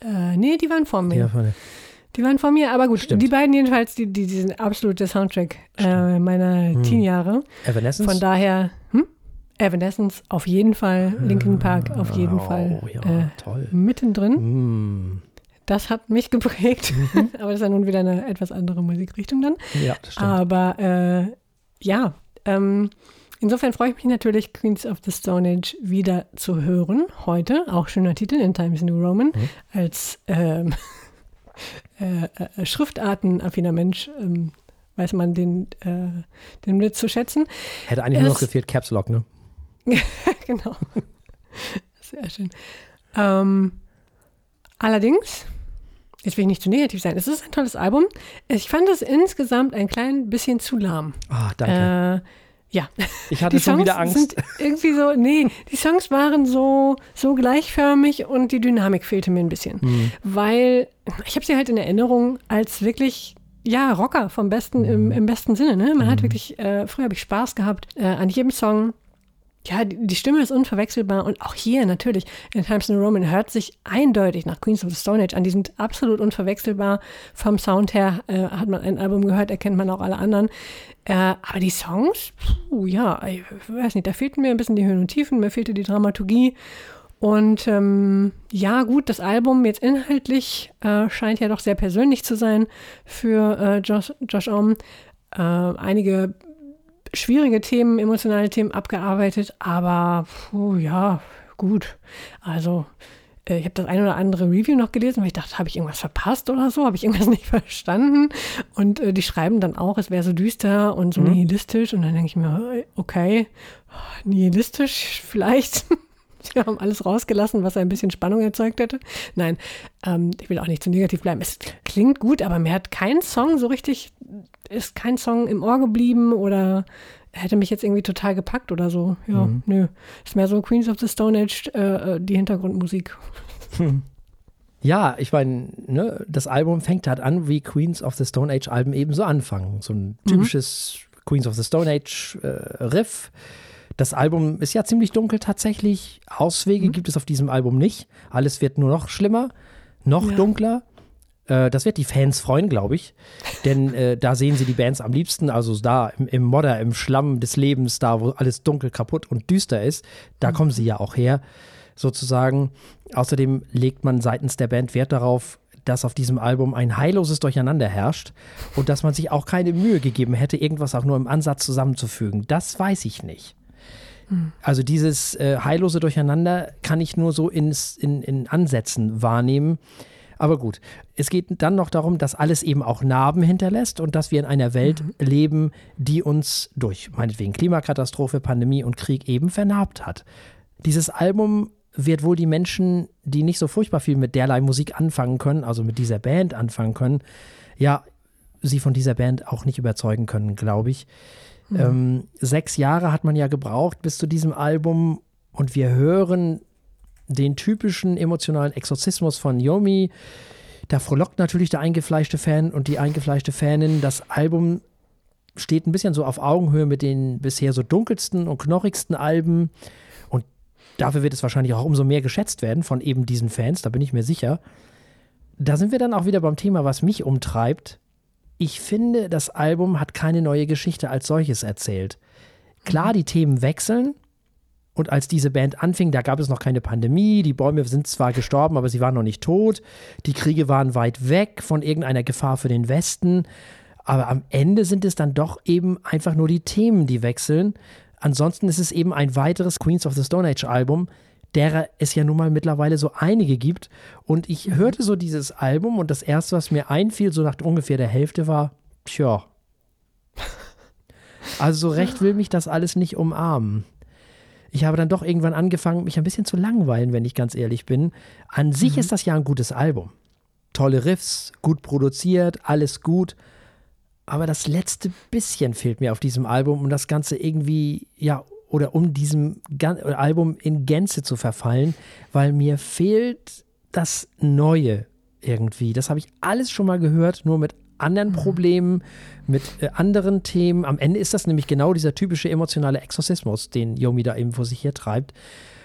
Äh, nee, die waren vor mir. Ja, die waren vor mir, aber gut, Stimmt. die beiden jedenfalls, die, die, die sind absolut der Soundtrack äh, meiner hm. Teenjahre. Evanescence? Von daher, hm? Evanescence auf jeden Fall, Linkin Park auf jeden oh, Fall. Ja, äh, toll. Mittendrin. Mm. Das hat mich geprägt. Mhm. Aber das ist ja nun wieder eine etwas andere Musikrichtung dann. Ja, das stimmt. Aber äh, ja, ähm, insofern freue ich mich natürlich, Queens of the Stone Age wieder zu hören. Heute, auch schöner Titel in Times New Roman, mhm. als ähm, äh, äh, schriftartenaffiner Mensch. Ähm, weiß man den, äh, den Blitz zu schätzen. Hätte eigentlich nur noch gefehlt Caps Lock, ne? genau. Sehr schön. Ähm, allerdings Jetzt will ich nicht zu negativ sein. Es ist ein tolles Album. Ich fand es insgesamt ein klein bisschen zu lahm. Ah, danke. Äh, ja. Ich hatte die schon Songs wieder Angst. Sind irgendwie so, nee, die Songs waren so, so gleichförmig und die Dynamik fehlte mir ein bisschen. Mhm. Weil ich habe sie halt in Erinnerung als wirklich ja, Rocker vom besten, im, im besten Sinne. Ne? Man mhm. hat wirklich, äh, früher habe ich Spaß gehabt äh, an jedem Song. Ja, die Stimme ist unverwechselbar und auch hier natürlich in Times New Roman hört sich eindeutig nach Queens of the Stone Age an. Die sind absolut unverwechselbar. Vom Sound her äh, hat man ein Album gehört, erkennt man auch alle anderen. Äh, aber die Songs, puh, ja, ich weiß nicht, da fehlten mir ein bisschen die Höhen und Tiefen, mir fehlte die Dramaturgie. Und ähm, ja, gut, das Album jetzt inhaltlich äh, scheint ja doch sehr persönlich zu sein für äh, Josh, Josh Om. Äh, einige schwierige Themen, emotionale Themen abgearbeitet, aber puh, ja, gut. Also äh, ich habe das ein oder andere Review noch gelesen, weil ich dachte, habe ich irgendwas verpasst oder so? Habe ich irgendwas nicht verstanden? Und äh, die schreiben dann auch, es wäre so düster und so mhm. nihilistisch. Und dann denke ich mir, okay, nihilistisch vielleicht. Sie haben alles rausgelassen, was ein bisschen Spannung erzeugt hätte. Nein, ähm, ich will auch nicht zu negativ bleiben. Es klingt gut, aber mir hat kein Song so richtig, ist kein Song im Ohr geblieben oder hätte mich jetzt irgendwie total gepackt oder so. Ja, mhm. nö. Ist mehr so Queens of the Stone Age, äh, äh die Hintergrundmusik. Hm. Ja, ich meine, ne, das Album fängt halt an, wie Queens of the Stone Age Alben eben so anfangen. So ein mhm. typisches mhm. Queens of the Stone Age äh, Riff das Album ist ja ziemlich dunkel tatsächlich. Auswege mhm. gibt es auf diesem Album nicht. Alles wird nur noch schlimmer, noch ja. dunkler. Äh, das wird die Fans freuen, glaube ich. Denn äh, da sehen sie die Bands am liebsten. Also da im, im, Modder, im Schlamm des Lebens, da wo alles dunkel, kaputt und düster ist. Da mhm. kommen sie ja auch her, sozusagen. Außerdem legt man seitens der Band Wert darauf, dass auf diesem Album ein heilloses Durcheinander herrscht und dass man sich auch keine Mühe gegeben hätte, irgendwas auch nur im Ansatz zusammenzufügen. Das weiß ich nicht. Also dieses äh, heillose Durcheinander kann ich nur so ins, in, in Ansätzen wahrnehmen. Aber gut, es geht dann noch darum, dass alles eben auch Narben hinterlässt und dass wir in einer Welt mhm. leben, die uns durch meinetwegen Klimakatastrophe, Pandemie und Krieg eben vernarbt hat. Dieses Album wird wohl die Menschen, die nicht so furchtbar viel mit derlei Musik anfangen können, also mit dieser Band anfangen können, ja, sie von dieser Band auch nicht überzeugen können, glaube ich. Mhm. Ähm, sechs Jahre hat man ja gebraucht bis zu diesem Album und wir hören den typischen emotionalen Exorzismus von Yomi. Da frohlockt natürlich der eingefleischte Fan und die eingefleischte Fanin. Das Album steht ein bisschen so auf Augenhöhe mit den bisher so dunkelsten und knorrigsten Alben. Und dafür wird es wahrscheinlich auch umso mehr geschätzt werden von eben diesen Fans, da bin ich mir sicher. Da sind wir dann auch wieder beim Thema, was mich umtreibt. Ich finde, das Album hat keine neue Geschichte als solches erzählt. Klar, die Themen wechseln, und als diese Band anfing, da gab es noch keine Pandemie. Die Bäume sind zwar gestorben, aber sie waren noch nicht tot. Die Kriege waren weit weg von irgendeiner Gefahr für den Westen. Aber am Ende sind es dann doch eben einfach nur die Themen, die wechseln. Ansonsten ist es eben ein weiteres Queens of the Stone Age Album, derer es ja nun mal mittlerweile so einige gibt. Und ich hörte so dieses Album und das erste, was mir einfiel, so nach ungefähr der Hälfte war, tja. Also so recht will mich das alles nicht umarmen ich habe dann doch irgendwann angefangen, mich ein bisschen zu langweilen, wenn ich ganz ehrlich bin. An sich mhm. ist das ja ein gutes Album. Tolle Riffs, gut produziert, alles gut. Aber das letzte bisschen fehlt mir auf diesem Album, um das Ganze irgendwie, ja, oder um diesem Album in Gänze zu verfallen, weil mir fehlt das Neue irgendwie. Das habe ich alles schon mal gehört, nur mit anderen mhm. Problemen, mit äh, anderen Themen. Am Ende ist das nämlich genau dieser typische emotionale Exorzismus, den Yomi da eben vor sich hier treibt.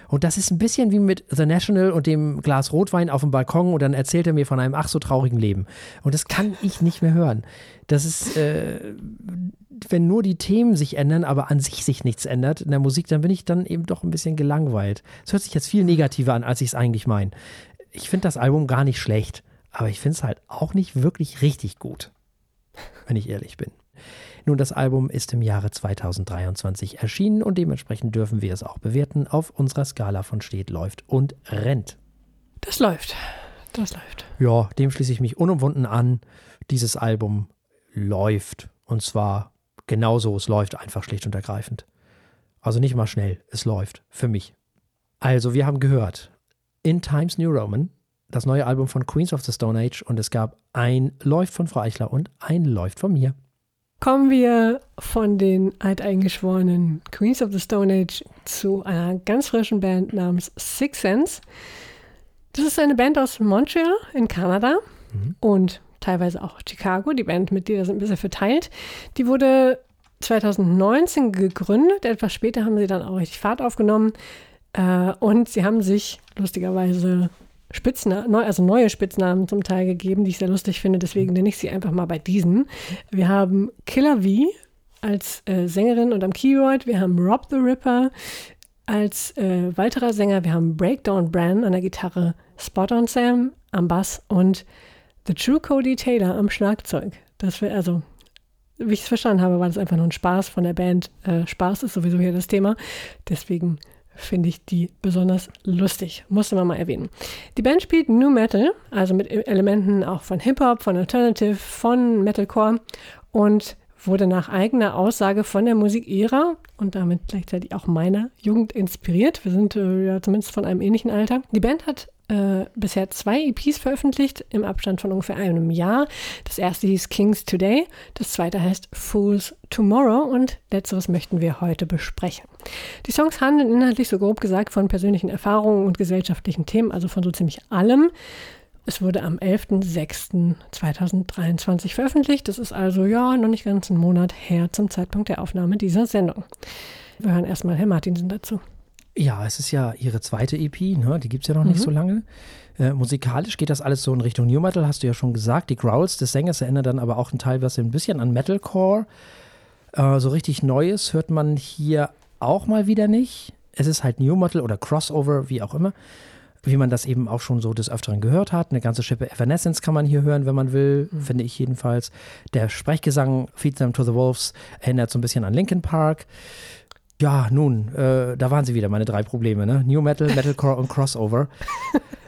Und das ist ein bisschen wie mit The National und dem Glas Rotwein auf dem Balkon und dann erzählt er mir von einem ach so traurigen Leben. Und das kann ich nicht mehr hören. Das ist, äh, wenn nur die Themen sich ändern, aber an sich sich nichts ändert in der Musik, dann bin ich dann eben doch ein bisschen gelangweilt. Es hört sich jetzt viel negativer an, als ich es eigentlich meine. Ich finde das Album gar nicht schlecht, aber ich finde es halt auch nicht wirklich richtig gut wenn ich ehrlich bin. Nun, das Album ist im Jahre 2023 erschienen und dementsprechend dürfen wir es auch bewerten auf unserer Skala von steht, läuft und rennt. Das läuft. Das läuft. Ja, dem schließe ich mich unumwunden an. Dieses Album läuft. Und zwar genauso, es läuft einfach schlicht und ergreifend. Also nicht mal schnell, es läuft. Für mich. Also, wir haben gehört, In Times New Roman das neue Album von Queens of the Stone Age und es gab ein Läuft von Frau Eichler und ein Läuft von mir. Kommen wir von den alteingeschworenen Queens of the Stone Age zu einer ganz frischen Band namens Six Sense. Das ist eine Band aus Montreal in Kanada mhm. und teilweise auch Chicago. Die Bandmitglieder sind ein bisschen verteilt. Die wurde 2019 gegründet. Etwas später haben sie dann auch richtig Fahrt aufgenommen. Äh, und sie haben sich lustigerweise Spitznamen, also neue Spitznamen zum Teil gegeben, die ich sehr lustig finde. Deswegen nenne ich sie einfach mal bei diesen. Wir haben Killer V als äh, Sängerin und am Keyboard. Wir haben Rob the Ripper als äh, weiterer Sänger. Wir haben Breakdown Bran an der Gitarre, Spot on Sam am Bass und The True Cody Taylor am Schlagzeug. Das wäre also wie ich es verstanden habe, war das einfach nur ein Spaß von der Band. Äh, Spaß ist sowieso hier das Thema. Deswegen finde ich die besonders lustig. Musste man mal erwähnen. Die Band spielt New Metal, also mit Elementen auch von Hip-Hop, von Alternative, von Metalcore und wurde nach eigener Aussage von der Musik ihrer und damit gleichzeitig auch meiner Jugend inspiriert. Wir sind äh, ja zumindest von einem ähnlichen Alter. Die Band hat äh, bisher zwei EPs veröffentlicht im Abstand von ungefähr einem Jahr. Das erste hieß Kings Today, das zweite heißt Fools Tomorrow und letzteres möchten wir heute besprechen. Die Songs handeln inhaltlich so grob gesagt von persönlichen Erfahrungen und gesellschaftlichen Themen, also von so ziemlich allem. Es wurde am 11.06.2023 veröffentlicht. Das ist also ja noch nicht ganz einen Monat her zum Zeitpunkt der Aufnahme dieser Sendung. Wir hören erstmal Herr Martinsen dazu. Ja, es ist ja ihre zweite EP, ne? die gibt es ja noch mhm. nicht so lange. Äh, musikalisch geht das alles so in Richtung New Metal, hast du ja schon gesagt. Die Growls des Sängers erinnern dann aber auch ein teilweise ein bisschen an Metalcore. Äh, so richtig Neues hört man hier auch mal wieder nicht. Es ist halt New Metal oder Crossover, wie auch immer. Wie man das eben auch schon so des Öfteren gehört hat. Eine ganze Schippe Evanescence kann man hier hören, wenn man will, mhm. finde ich jedenfalls. Der Sprechgesang Feed Them to the Wolves erinnert so ein bisschen an Linkin Park. Ja, nun, äh, da waren sie wieder, meine drei Probleme, ne? New Metal, Metalcore und Crossover.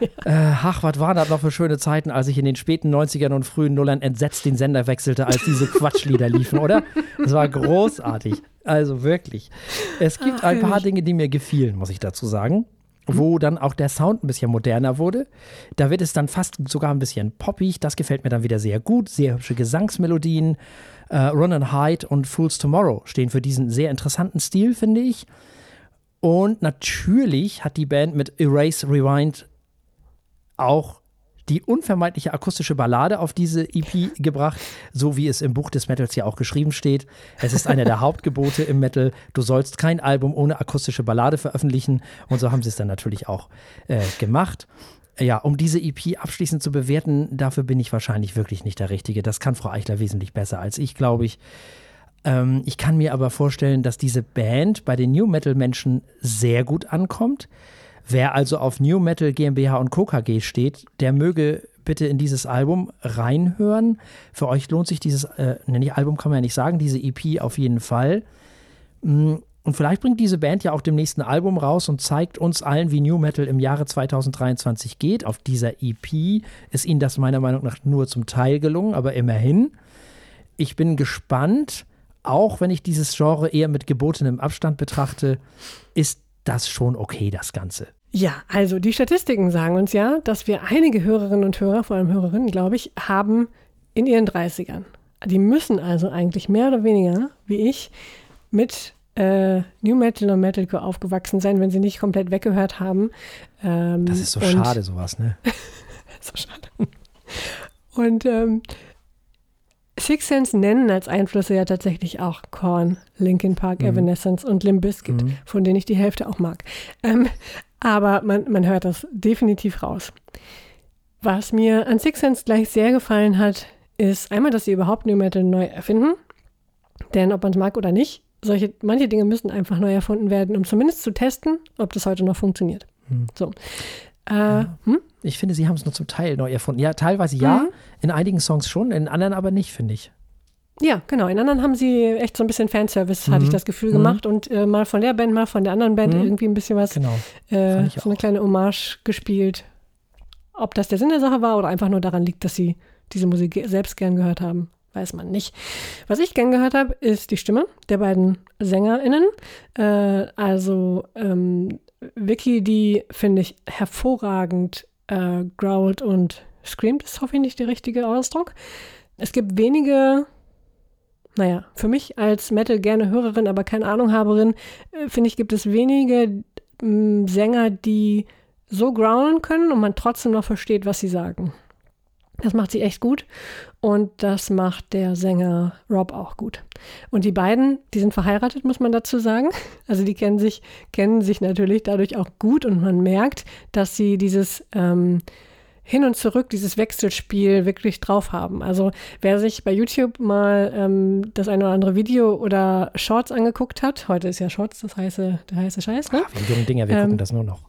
ja. äh, ach, was waren das noch für schöne Zeiten, als ich in den späten 90ern und frühen Nullern entsetzt den Sender wechselte, als diese Quatschlieder liefen, oder? Das war großartig. Also wirklich. Es gibt ach, ein paar Dinge, die mir gefielen, muss ich dazu sagen. wo dann auch der Sound ein bisschen moderner wurde. Da wird es dann fast sogar ein bisschen poppig. Das gefällt mir dann wieder sehr gut. Sehr hübsche Gesangsmelodien. Äh, Run and Hide und Fool's Tomorrow stehen für diesen sehr interessanten Stil, finde ich. Und natürlich hat die Band mit Erase Rewind auch die unvermeidliche akustische Ballade auf diese EP gebracht, so wie es im Buch des Metals ja auch geschrieben steht. Es ist einer der Hauptgebote im Metal. Du sollst kein Album ohne akustische Ballade veröffentlichen. Und so haben sie es dann natürlich auch äh, gemacht. Ja, um diese EP abschließend zu bewerten, dafür bin ich wahrscheinlich wirklich nicht der Richtige. Das kann Frau Eichler wesentlich besser als ich, glaube ich. Ähm, ich kann mir aber vorstellen, dass diese Band bei den New Metal Menschen sehr gut ankommt. Wer also auf New Metal GmbH und Co. KG steht, der möge bitte in dieses Album reinhören. Für euch lohnt sich dieses, äh, nicht Album kann man ja nicht sagen, diese EP auf jeden Fall. Und vielleicht bringt diese Band ja auch dem nächsten Album raus und zeigt uns allen, wie New Metal im Jahre 2023 geht. Auf dieser EP ist ihnen das meiner Meinung nach nur zum Teil gelungen, aber immerhin. Ich bin gespannt, auch wenn ich dieses Genre eher mit gebotenem Abstand betrachte, ist das schon okay, das Ganze. Ja, also die Statistiken sagen uns ja, dass wir einige Hörerinnen und Hörer, vor allem Hörerinnen, glaube ich, haben in ihren 30ern. Die müssen also eigentlich mehr oder weniger, wie ich, mit äh, New Metal und Metalcore aufgewachsen sein, wenn sie nicht komplett weggehört haben. Ähm, das ist so schade, sowas, ne? so schade. Und ähm, Six Sense nennen als Einflüsse ja tatsächlich auch Korn, Linkin Park, mhm. Evanescence und Limp Bizkit, mhm. von denen ich die Hälfte auch mag. Ähm, aber man, man hört das definitiv raus. Was mir an Six Sense gleich sehr gefallen hat, ist einmal, dass sie überhaupt New Metal neu erfinden. Denn ob man es mag oder nicht, solche, manche Dinge müssen einfach neu erfunden werden, um zumindest zu testen, ob das heute noch funktioniert. Mhm. So. Äh, ja. hm? Ich finde, sie haben es nur zum Teil neu erfunden. Ja, teilweise ja, mhm. in einigen Songs schon, in anderen aber nicht, finde ich. Ja, genau. In anderen haben sie echt so ein bisschen Fanservice, mhm. hatte ich mhm. das Gefühl, mhm. gemacht und äh, mal von der Band, mal von der anderen Band mhm. irgendwie ein bisschen was, genau. äh, so eine kleine Hommage gespielt. Ob das der Sinn der Sache war oder einfach nur daran liegt, dass sie diese Musik selbst gern gehört haben, weiß man nicht. Was ich gern gehört habe, ist die Stimme der beiden SängerInnen. Äh, also ähm, Vicky, die finde ich hervorragend äh, growlt und screamt, ist hoffentlich der richtige Ausdruck. Es gibt wenige, naja, für mich als Metal gerne Hörerin, aber keine Ahnunghaberin, äh, finde ich, gibt es wenige äh, Sänger, die so growlen können und man trotzdem noch versteht, was sie sagen. Das macht sie echt gut und das macht der Sänger Rob auch gut. Und die beiden, die sind verheiratet, muss man dazu sagen. Also die kennen sich, kennen sich natürlich dadurch auch gut und man merkt, dass sie dieses ähm, hin und zurück, dieses Wechselspiel wirklich drauf haben. Also wer sich bei YouTube mal ähm, das eine oder andere Video oder Shorts angeguckt hat, heute ist ja Shorts das heiße, der heiße Scheiß, ne? Ach, wir jungen Dinger, wir ähm, gucken das nur noch.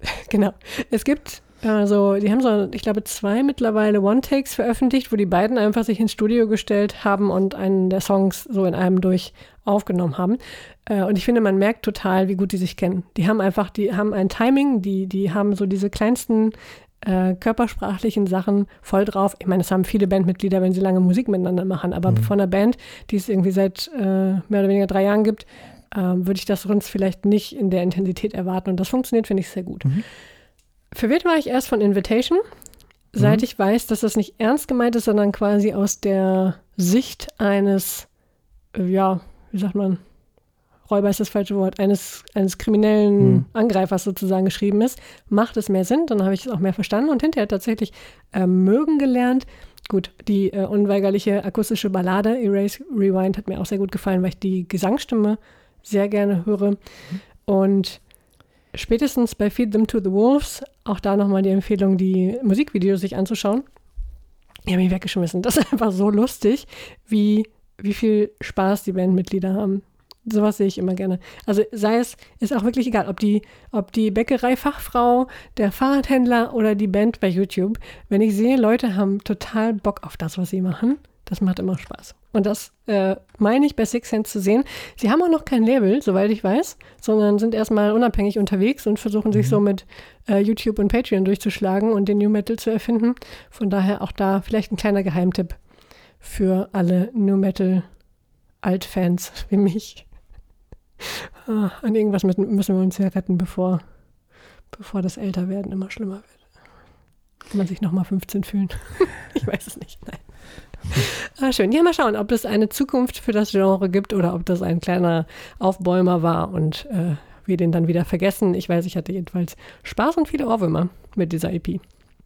Genau. Es gibt also, die haben so, ich glaube, zwei mittlerweile One-Takes veröffentlicht, wo die beiden einfach sich ins Studio gestellt haben und einen der Songs so in einem durch aufgenommen haben. Äh, und ich finde, man merkt total, wie gut die sich kennen. Die haben einfach, die haben ein Timing, die, die haben so diese kleinsten äh, körpersprachlichen Sachen voll drauf. Ich meine, es haben viele Bandmitglieder, wenn sie lange Musik miteinander machen, aber mhm. von einer Band, die es irgendwie seit äh, mehr oder weniger drei Jahren gibt, äh, würde ich das sonst vielleicht nicht in der Intensität erwarten. Und das funktioniert, finde ich, sehr gut. Mhm. Verwirrt war ich erst von Invitation, seit mhm. ich weiß, dass das nicht ernst gemeint ist, sondern quasi aus der Sicht eines, ja, wie sagt man, Räuber ist das falsche Wort, eines, eines kriminellen mhm. Angreifers sozusagen geschrieben ist, macht es mehr Sinn, dann habe ich es auch mehr verstanden und hinterher tatsächlich äh, mögen gelernt. Gut, die äh, unweigerliche akustische Ballade Erase Rewind hat mir auch sehr gut gefallen, weil ich die Gesangsstimme sehr gerne höre. Mhm. Und spätestens bei Feed Them to the Wolves, auch da nochmal die Empfehlung, die Musikvideos sich anzuschauen. Die haben mich weggeschmissen. Das ist einfach so lustig, wie, wie viel Spaß die Bandmitglieder haben. Sowas sehe ich immer gerne. Also sei es, ist auch wirklich egal, ob die, ob die Bäckerei-Fachfrau, der Fahrradhändler oder die Band bei YouTube. Wenn ich sehe, Leute haben total Bock auf das, was sie machen, das macht immer Spaß. Und das äh, meine ich bei Six Sense zu sehen. Sie haben auch noch kein Label, soweit ich weiß, sondern sind erstmal unabhängig unterwegs und versuchen mhm. sich so mit äh, YouTube und Patreon durchzuschlagen und den New Metal zu erfinden. Von daher auch da vielleicht ein kleiner Geheimtipp für alle New Metal Altfans wie mich. Ah, an irgendwas müssen wir uns ja retten, bevor, bevor das Älterwerden immer schlimmer wird. Kann man sich nochmal 15 fühlen? ich weiß es nicht. Nein. Ah, schön. Ja, mal schauen, ob es eine Zukunft für das Genre gibt oder ob das ein kleiner Aufbäumer war und äh, wir den dann wieder vergessen. Ich weiß, ich hatte jedenfalls Spaß und viele Ohrwürmer mit dieser EP.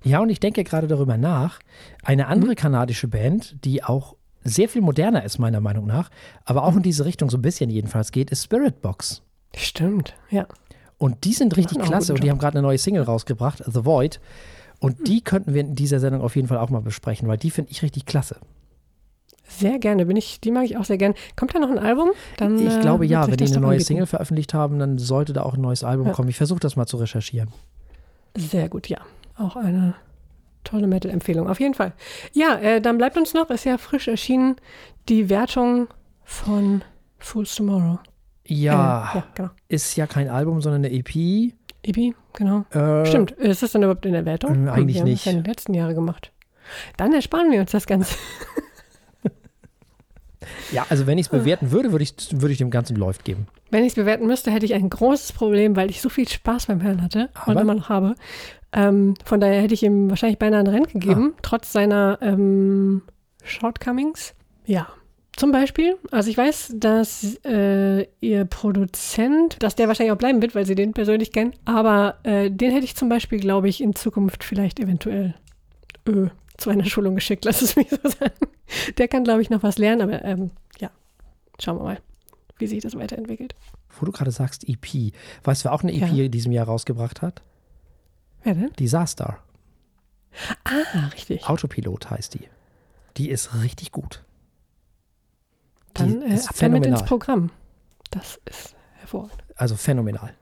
Ja, und ich denke gerade darüber nach. Eine andere mhm. kanadische Band, die auch sehr viel moderner ist, meiner Meinung nach, aber auch in diese Richtung so ein bisschen jedenfalls geht, ist Spirit Box. Stimmt, ja. Und die sind richtig klasse und die haben gerade eine neue Single rausgebracht, The Void. Und die könnten wir in dieser Sendung auf jeden Fall auch mal besprechen, weil die finde ich richtig klasse. Sehr gerne, bin ich, die mag ich auch sehr gerne. Kommt da noch ein Album? Dann, ich glaube äh, ja, wenn die eine neue anbieten. Single veröffentlicht haben, dann sollte da auch ein neues Album ja. kommen. Ich versuche das mal zu recherchieren. Sehr gut, ja. Auch eine tolle Metal-Empfehlung, auf jeden Fall. Ja, äh, dann bleibt uns noch, ist ja frisch erschienen, die Wertung von Fools Tomorrow. Ja, äh, ja genau. ist ja kein Album, sondern eine EP. EP, genau. Äh, Stimmt, ist das dann überhaupt in der Wertung? Äh, eigentlich nicht. Wir haben ja in den letzten Jahren gemacht. Dann ersparen wir uns das Ganze. ja, also wenn ich es bewerten würde, würde ich, würde ich dem Ganzen Läuft geben. Wenn ich es bewerten müsste, hätte ich ein großes Problem, weil ich so viel Spaß beim Hören hatte Aber? und immer noch habe. Ähm, von daher hätte ich ihm wahrscheinlich beinahe ein Rennen gegeben, ah. trotz seiner ähm, Shortcomings. Ja, zum Beispiel, also ich weiß, dass äh, ihr Produzent, dass der wahrscheinlich auch bleiben wird, weil sie den persönlich kennen, aber äh, den hätte ich zum Beispiel, glaube ich, in Zukunft vielleicht eventuell öh, zu einer Schulung geschickt, lass es mich so sagen. Der kann, glaube ich, noch was lernen, aber ähm, ja, schauen wir mal, wie sich das weiterentwickelt. Wo du gerade sagst EP, weißt du, wer auch eine EP ja. in diesem Jahr rausgebracht hat? Wer denn? Disaster. Ah, richtig. Autopilot heißt die. Die ist richtig gut. Dann äh, ab damit ins Programm. Das ist hervorragend. Also phänomenal.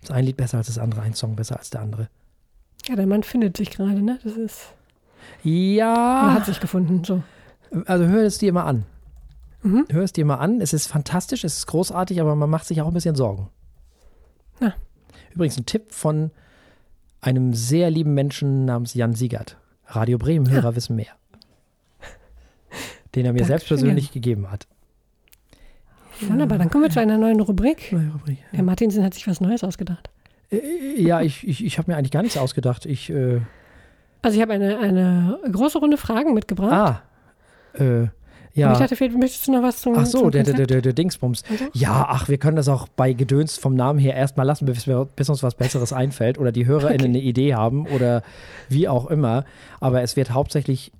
Das ein Lied besser als das andere, ein Song besser als der andere. Ja, der Mann findet sich gerade, ne? Das ist. Ja. Er hat sich gefunden, so. Also hör es dir mal an. Mhm. Hör es dir mal an. Es ist fantastisch, es ist großartig, aber man macht sich auch ein bisschen Sorgen. Ja. Übrigens ein Tipp von einem sehr lieben Menschen namens Jan Siegert. Radio Bremen-Hörer ja. wissen mehr. Den er mir Dankeschön. selbst persönlich gegeben hat. Wunderbar, dann kommen wir zu einer neuen Rubrik. Neue Rubrik ja. Der Martinsen hat sich was Neues ausgedacht. Äh, ja, ich, ich, ich habe mir eigentlich gar nichts ausgedacht. Ich, äh also ich habe eine, eine große Runde Fragen mitgebracht. Ah, äh, ja. ich dachte, vielleicht möchtest du noch was zum Ach so, zum der, der, der, der, Dingsbums. Okay. Ja, ach, wir können das auch bei Gedöns vom Namen her erstmal lassen, bis, wir, bis uns was Besseres einfällt oder die HörerInnen okay. eine Idee haben oder wie auch immer. Aber es wird hauptsächlich,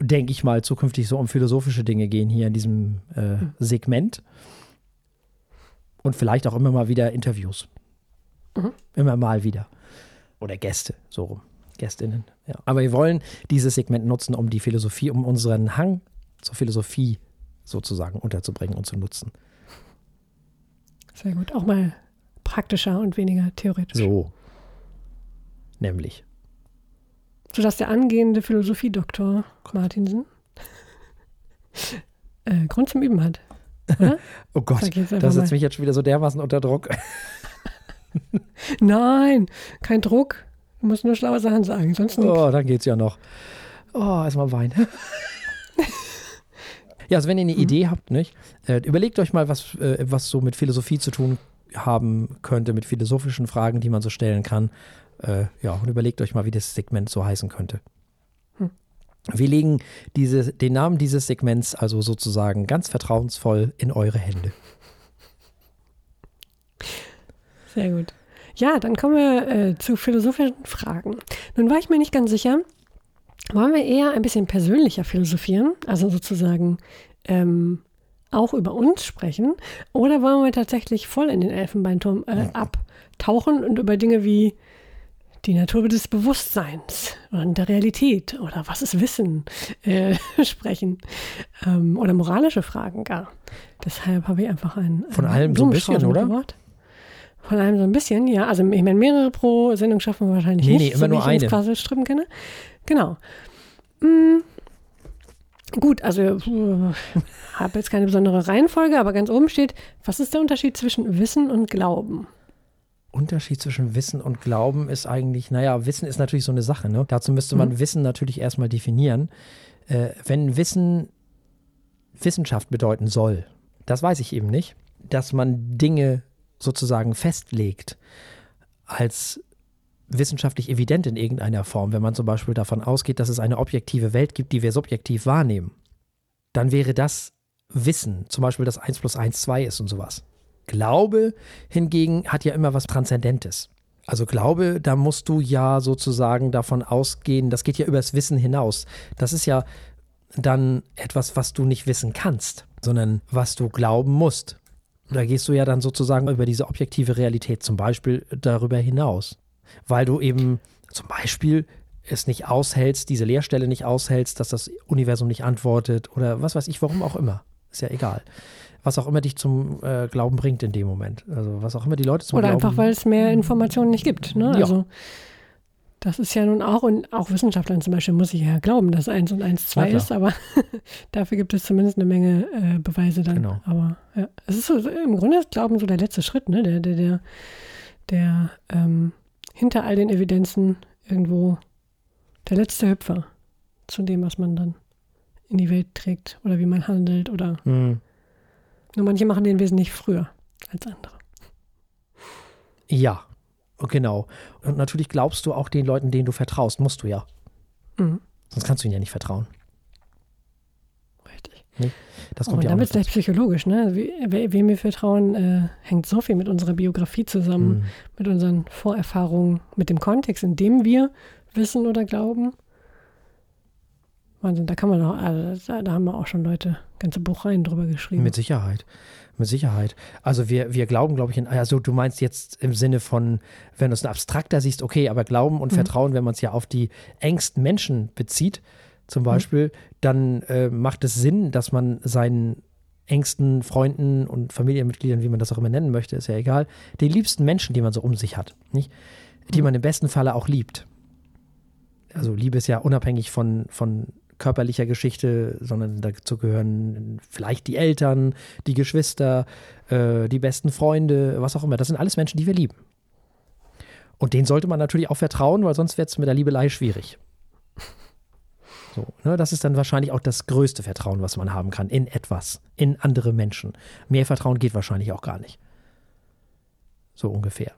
denke ich mal, zukünftig so um philosophische Dinge gehen hier in diesem äh, hm. Segment. Und vielleicht auch immer mal wieder Interviews. Mhm. Immer mal wieder. Oder Gäste, so rum. Gästinnen. Ja. Aber wir wollen dieses Segment nutzen, um die Philosophie, um unseren Hang zur Philosophie sozusagen unterzubringen und zu nutzen. Sehr gut. Auch mal praktischer und weniger theoretisch. So. Nämlich. Sodass der angehende Philosophiedoktor Martinsen äh, Grund zum Üben hat. Oh Gott, das setzt mich jetzt schon wieder so dermaßen unter Druck. Nein, kein Druck. Du musst nur schlaue Sachen sagen, sonst nichts. Oh, dann geht's ja noch. Oh, erstmal Wein. Ja, also wenn ihr eine mhm. Idee habt, nicht? Äh, überlegt euch mal, was, äh, was so mit Philosophie zu tun haben könnte, mit philosophischen Fragen, die man so stellen kann. Äh, ja, und überlegt euch mal, wie das Segment so heißen könnte. Hm. Wir legen diese, den Namen dieses Segments also sozusagen ganz vertrauensvoll in eure Hände. Sehr gut. Ja, dann kommen wir äh, zu philosophischen Fragen. Nun war ich mir nicht ganz sicher, wollen wir eher ein bisschen persönlicher philosophieren, also sozusagen ähm, auch über uns sprechen, oder wollen wir tatsächlich voll in den Elfenbeinturm äh, abtauchen und über Dinge wie die Natur des Bewusstseins und der Realität oder was ist Wissen äh, sprechen ähm, oder moralische Fragen gar. Deshalb habe ich einfach ein, ein von allem so ein bisschen, oder? Von allem so ein bisschen, ja. Also ich meine, mehrere pro Sendung schaffen wir wahrscheinlich nee, nicht, nee, immer so nur ich eine. Puzzlestrippen kenne. Genau. Hm. Gut, also äh, habe jetzt keine besondere Reihenfolge, aber ganz oben steht, was ist der Unterschied zwischen Wissen und Glauben? Unterschied zwischen Wissen und Glauben ist eigentlich, naja, Wissen ist natürlich so eine Sache. Ne? Dazu müsste man mhm. Wissen natürlich erstmal definieren. Äh, wenn Wissen Wissenschaft bedeuten soll, das weiß ich eben nicht, dass man Dinge sozusagen festlegt als wissenschaftlich evident in irgendeiner Form, wenn man zum Beispiel davon ausgeht, dass es eine objektive Welt gibt, die wir subjektiv wahrnehmen, dann wäre das Wissen, zum Beispiel, dass 1 plus 1 2 ist und sowas. Glaube hingegen hat ja immer was Transzendentes. Also Glaube, da musst du ja sozusagen davon ausgehen, das geht ja übers Wissen hinaus. Das ist ja dann etwas, was du nicht wissen kannst, sondern was du glauben musst. Da gehst du ja dann sozusagen über diese objektive Realität zum Beispiel darüber hinaus. Weil du eben zum Beispiel es nicht aushältst, diese Leerstelle nicht aushältst, dass das Universum nicht antwortet oder was weiß ich, warum auch immer. Ist ja egal. Was auch immer dich zum äh, Glauben bringt in dem Moment. Also was auch immer die Leute zum oder Glauben. Oder einfach, weil es mehr Informationen nicht gibt. Ne? Ja. Also das ist ja nun auch, und auch Wissenschaftlern zum Beispiel muss ich ja glauben, dass 1 und 1 2 ist, aber dafür gibt es zumindest eine Menge äh, Beweise dann. Genau. Aber ja, es ist so, im Grunde ist Glauben so der letzte Schritt, ne? Der, der, der, der ähm, hinter all den Evidenzen irgendwo der letzte Hüpfer zu dem, was man dann in die Welt trägt oder wie man handelt oder Hm. Nur manche machen den wesentlich früher als andere. Ja, genau. Und natürlich glaubst du auch den Leuten, denen du vertraust. Musst du ja. Mhm. Sonst kannst du ihnen ja nicht vertrauen. Richtig. Das Oh, kommt und ja es gleich psychologisch, ne? We- we- Wem wir vertrauen, äh, hängt so viel mit unserer Biografie zusammen, Hm. mit unseren Vorerfahrungen, mit dem Kontext, in dem wir wissen oder glauben. Wahnsinn, da kann man auch, also da, haben wir auch schon Leute ganze Buchreihen drüber geschrieben. Mit Sicherheit. Mit Sicherheit. Also wir, wir glauben, glaube ich, in, also du meinst jetzt im Sinne von, wenn du es abstrakter siehst, okay, aber Glauben und Mhm. Vertrauen, wenn man es ja auf die engsten Menschen bezieht, zum Beispiel, dann äh, macht es Sinn, dass man seinen engsten Freunden und Familienmitgliedern, wie man das auch immer nennen möchte, ist ja egal, die liebsten Menschen, die man so um sich hat, nicht? Die man im besten Falle auch liebt. Also Liebe ist ja unabhängig von, von körperlicher Geschichte, sondern dazu gehören vielleicht die Eltern, die Geschwister, äh, die besten Freunde, was auch immer. Das sind alles Menschen, die wir lieben. Und denen sollte man natürlich auch vertrauen, weil sonst wird es mit der Liebelei schwierig. So, ne, das ist dann wahrscheinlich auch das größte Vertrauen, was man haben kann in etwas, in andere Menschen. Mehr Vertrauen geht wahrscheinlich auch gar nicht. So ungefähr.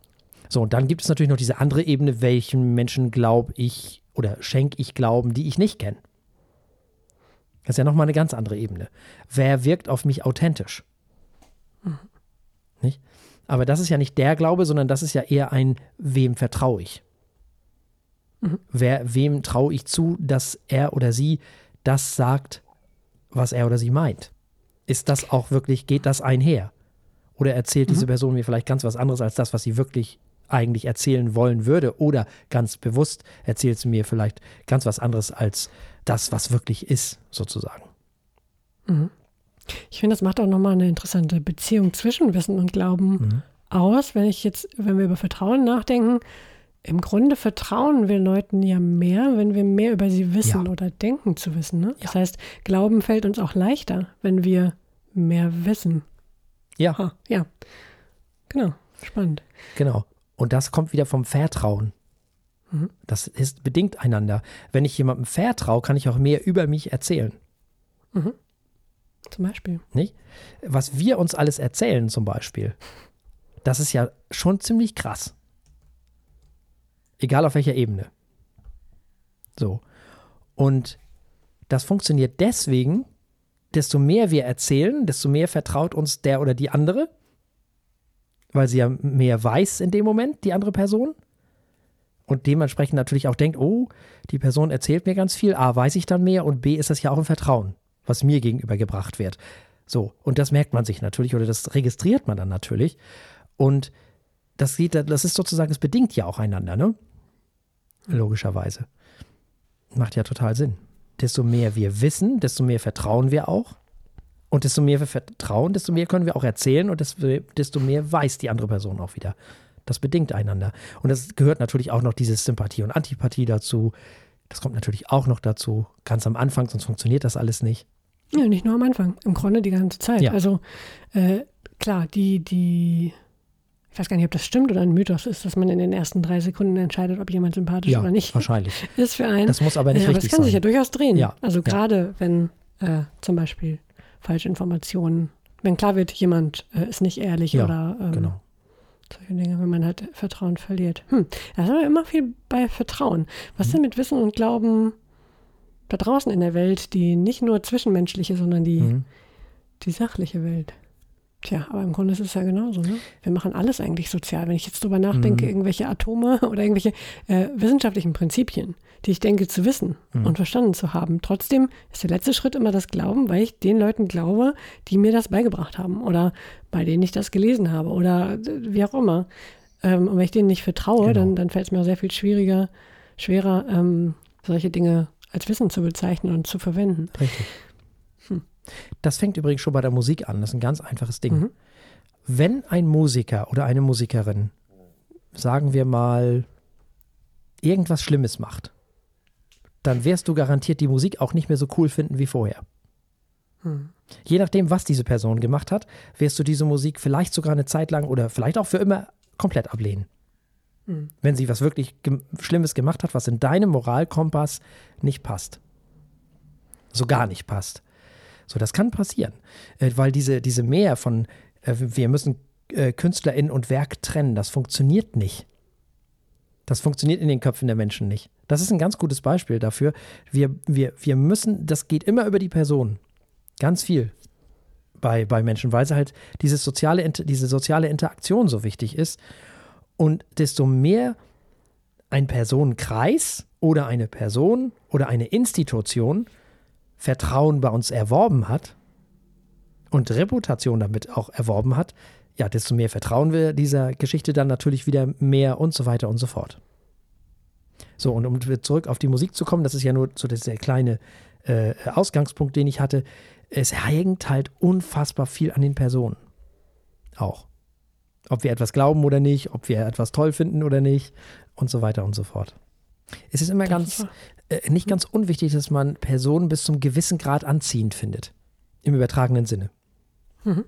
So, und dann gibt es natürlich noch diese andere Ebene, welchen Menschen glaube ich oder schenke ich Glauben, die ich nicht kenne. Das ist ja nochmal eine ganz andere Ebene. Wer wirkt auf mich authentisch? Nicht? Aber das ist ja nicht der Glaube, sondern das ist ja eher ein, wem vertraue ich? Wer, wem traue ich zu, dass er oder sie das sagt, was er oder sie meint? Ist das auch wirklich, geht das einher? Oder erzählt diese Person mir vielleicht ganz was anderes als das, was sie wirklich eigentlich erzählen wollen würde? Oder ganz bewusst erzählt sie mir vielleicht ganz was anderes als das, was wirklich ist, sozusagen. Ich finde, das macht auch nochmal eine interessante Beziehung zwischen Wissen und Glauben Mhm. aus. Wenn ich jetzt, wenn wir über Vertrauen nachdenken, im Grunde vertrauen wir Leuten ja mehr, wenn wir mehr über sie wissen Ja. oder denken zu wissen. Ne? Das Ja. heißt, Glauben fällt uns auch leichter, wenn wir mehr wissen. Ja, Ah, ja, genau, spannend. genau. Und das kommt wieder vom Vertrauen. Mhm. Das ist bedingt einander. Wenn ich jemandem vertraue, kann ich auch mehr über mich erzählen. Zum Beispiel. Nicht? Was wir uns alles erzählen, zum Beispiel, das ist ja schon ziemlich krass. Egal auf welcher Ebene. So. Und das funktioniert deswegen, desto mehr wir erzählen, desto mehr vertraut uns der oder die andere, weil sie ja mehr weiß in dem Moment, die andere Person. Und dementsprechend natürlich auch denkt, oh, die Person erzählt mir ganz viel, A, weiß ich dann mehr und B, ist das ja auch ein Vertrauen, was mir gegenüber gebracht wird. So, und das merkt man sich natürlich oder das registriert man dann natürlich. Und das geht, das ist sozusagen, es bedingt ja auch einander, ne? Logischerweise. Macht ja total Sinn. Desto mehr wir wissen, desto mehr vertrauen wir auch. Und desto mehr wir vertrauen, desto mehr können wir auch erzählen und desto, desto mehr weiß die andere Person auch wieder. Das bedingt einander. Und es gehört natürlich auch noch diese Sympathie und Antipathie dazu. Das kommt natürlich auch noch dazu. Ganz am Anfang, sonst funktioniert das alles nicht. Ja, nicht nur am Anfang, im Grunde die ganze Zeit. Ja. Also äh, klar, die, die, ich weiß gar nicht, ob das stimmt oder ein Mythos ist, dass man in den ersten drei Sekunden entscheidet, ob jemand sympathisch Ja, oder nicht wahrscheinlich. ist für einen. Das muss aber nicht aber richtig das kann sein. sich ja durchaus drehen. Ja, Also gerade wenn äh, zum Beispiel falsche Informationen, wenn klar wird, jemand äh, ist nicht ehrlich oder ähm, genau. Solche Dinge, wenn man halt Vertrauen verliert. Hm, da ist aber immer viel bei Vertrauen. Was mhm. denn mit Wissen und Glauben da draußen in der Welt, die nicht nur zwischenmenschliche, sondern die, mhm. die sachliche Welt? Tja, aber im Grunde ist es ja genauso. Ne? Wir machen alles eigentlich sozial. Wenn ich jetzt drüber nachdenke, mhm. irgendwelche Atome oder irgendwelche äh, wissenschaftlichen Prinzipien, die ich denke zu wissen mhm. und verstanden zu haben. Trotzdem ist der letzte Schritt immer das Glauben, weil ich den Leuten glaube, die mir das beigebracht haben oder bei denen ich das gelesen habe oder wie auch immer. Ähm, und wenn ich denen nicht vertraue, genau. dann, dann fällt es mir auch sehr viel schwieriger, schwerer, ähm, solche Dinge als Wissen zu bezeichnen und zu verwenden. Richtig. Das fängt übrigens schon bei der Musik an. Das ist ein ganz einfaches Ding. Mhm. Wenn ein Musiker oder eine Musikerin, sagen wir mal, irgendwas Schlimmes macht, dann wirst du garantiert die Musik auch nicht mehr so cool finden wie vorher. Mhm. Je nachdem, was diese Person gemacht hat, wirst du diese Musik vielleicht sogar eine Zeit lang oder vielleicht auch für immer komplett ablehnen. Mhm. Wenn sie was wirklich ge Schlimmes gemacht hat, was in deinem Moralkompass nicht passt. So gar nicht passt. So, das kann passieren, äh, weil diese, diese Mehr von, äh, wir müssen äh, KünstlerInnen und Werk trennen, das funktioniert nicht. Das funktioniert in den Köpfen der Menschen nicht. Das ist ein ganz gutes Beispiel dafür. Wir, wir, wir müssen, das geht immer über die Person. Ganz viel bei, bei Menschen, weil sie halt dieses soziale, diese soziale Interaktion so wichtig ist. Und desto mehr ein Personenkreis oder eine Person oder eine Institution Vertrauen bei uns erworben hat und Reputation damit auch erworben hat, ja, desto mehr vertrauen wir dieser Geschichte dann natürlich wieder mehr und so weiter und so fort. So, und um zurück auf die Musik zu kommen, das ist ja nur so der kleine äh, Ausgangspunkt, den ich hatte. Es hängt halt unfassbar viel an den Personen. Auch. Ob wir etwas glauben oder nicht, ob wir etwas toll finden oder nicht und so weiter und so fort. Es ist immer das ganz, äh, nicht ganz unwichtig, dass man Personen bis zum gewissen Grad anziehend findet. Im übertragenen Sinne. Mhm.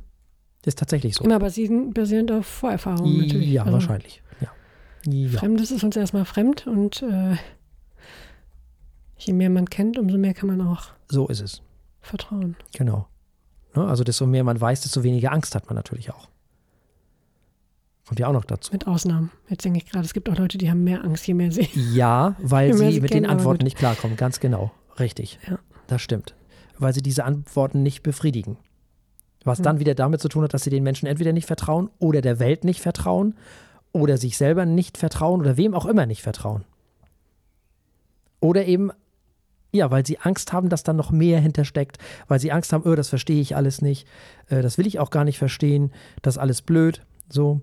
Ist tatsächlich so. Immer basierend auf Vorerfahrungen natürlich. Ja, also wahrscheinlich. Ja. ja. Fremdes ist uns erstmal fremd und äh, je mehr man kennt, umso mehr kann man auch. So ist es. Vertrauen. Genau. Ne, also desto mehr man weiß, desto weniger Angst hat man natürlich auch. Kommt ja auch noch dazu. Mit Ausnahmen. Jetzt denke ich gerade, es gibt auch Leute, die haben mehr Angst, je mehr sie. Ja, weil sie, sie, mit den Antworten nicht klarkommen. Ganz genau. Richtig. Ja. Das stimmt. Weil sie diese Antworten nicht befriedigen. Was hm. dann wieder damit zu tun hat, dass sie den Menschen entweder nicht vertrauen oder der Welt nicht vertrauen oder sich selber nicht vertrauen oder wem auch immer nicht vertrauen. Oder eben, ja, weil sie Angst haben, dass da noch mehr hintersteckt, weil sie Angst haben, oh, das verstehe ich alles nicht, äh, das will ich auch gar nicht verstehen, das ist alles blöd, so.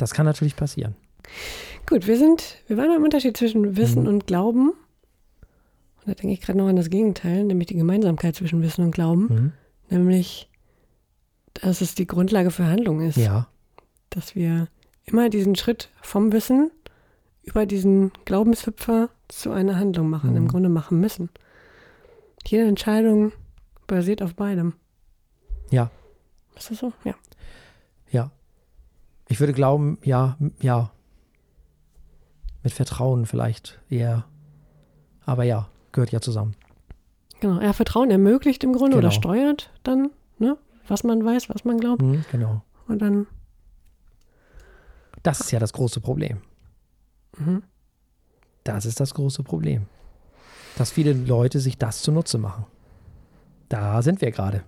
Das kann natürlich passieren. Gut, wir sind, wir waren beim Unterschied zwischen Wissen mhm. und Glauben. Und da denke ich gerade noch an das Gegenteil, nämlich die Gemeinsamkeit zwischen Wissen und Glauben. Mhm. Nämlich, dass es die Grundlage für Handlung ist. Ja. Dass wir immer diesen Schritt vom Wissen über diesen Glaubenshüpfer zu einer Handlung machen, mhm. im Grunde machen müssen. Jede Entscheidung basiert auf beidem. Ja. Ist das so? Ja. Ja. Ich würde glauben, ja, ja. Mit Vertrauen vielleicht eher. Aber ja, gehört ja zusammen. Genau, ja, Vertrauen ermöglicht im Grunde genau. oder steuert dann, ne, was man weiß, was man glaubt. Mhm, genau. Und dann. Das ist ja das große Problem. Mhm. Das ist das große Problem. Dass viele Leute sich das zunutze machen. Da sind wir gerade.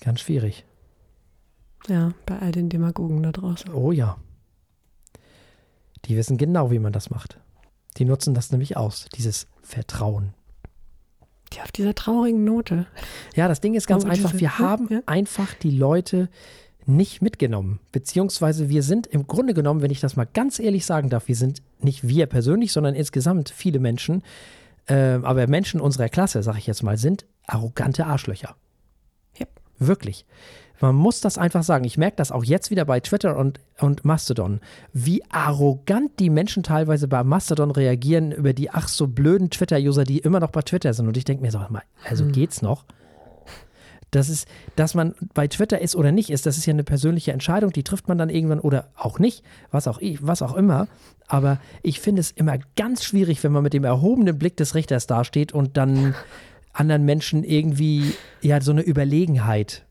Ganz schwierig. Ja, bei all den Demagogen da draußen. Oh ja. Die wissen genau, wie man das macht. Die nutzen das nämlich aus, dieses Vertrauen. Ja, auf dieser traurigen Note. Ja, das Ding ist ganz oh, einfach. Wir haben ja? einfach die Leute nicht mitgenommen. Beziehungsweise wir sind im Grunde genommen, wenn ich das mal ganz ehrlich sagen darf, wir sind nicht wir persönlich, sondern insgesamt viele Menschen, äh, aber Menschen unserer Klasse, sag ich jetzt mal, sind arrogante Arschlöcher. Ja. Wirklich. Man muss das einfach sagen. Ich merke das auch jetzt wieder bei Twitter und, und Mastodon, wie arrogant die Menschen teilweise bei Mastodon reagieren über die ach so blöden Twitter-User, die immer noch bei Twitter sind. Und ich denke mir so, mal, also hm. geht's noch? Das ist, dass man bei Twitter ist oder nicht ist, das ist ja eine persönliche Entscheidung, die trifft man dann irgendwann oder auch nicht, was auch, was auch immer. Aber ich finde es immer ganz schwierig, wenn man mit dem erhobenen Blick des Richters dasteht und dann anderen Menschen irgendwie ja so eine Überlegenheit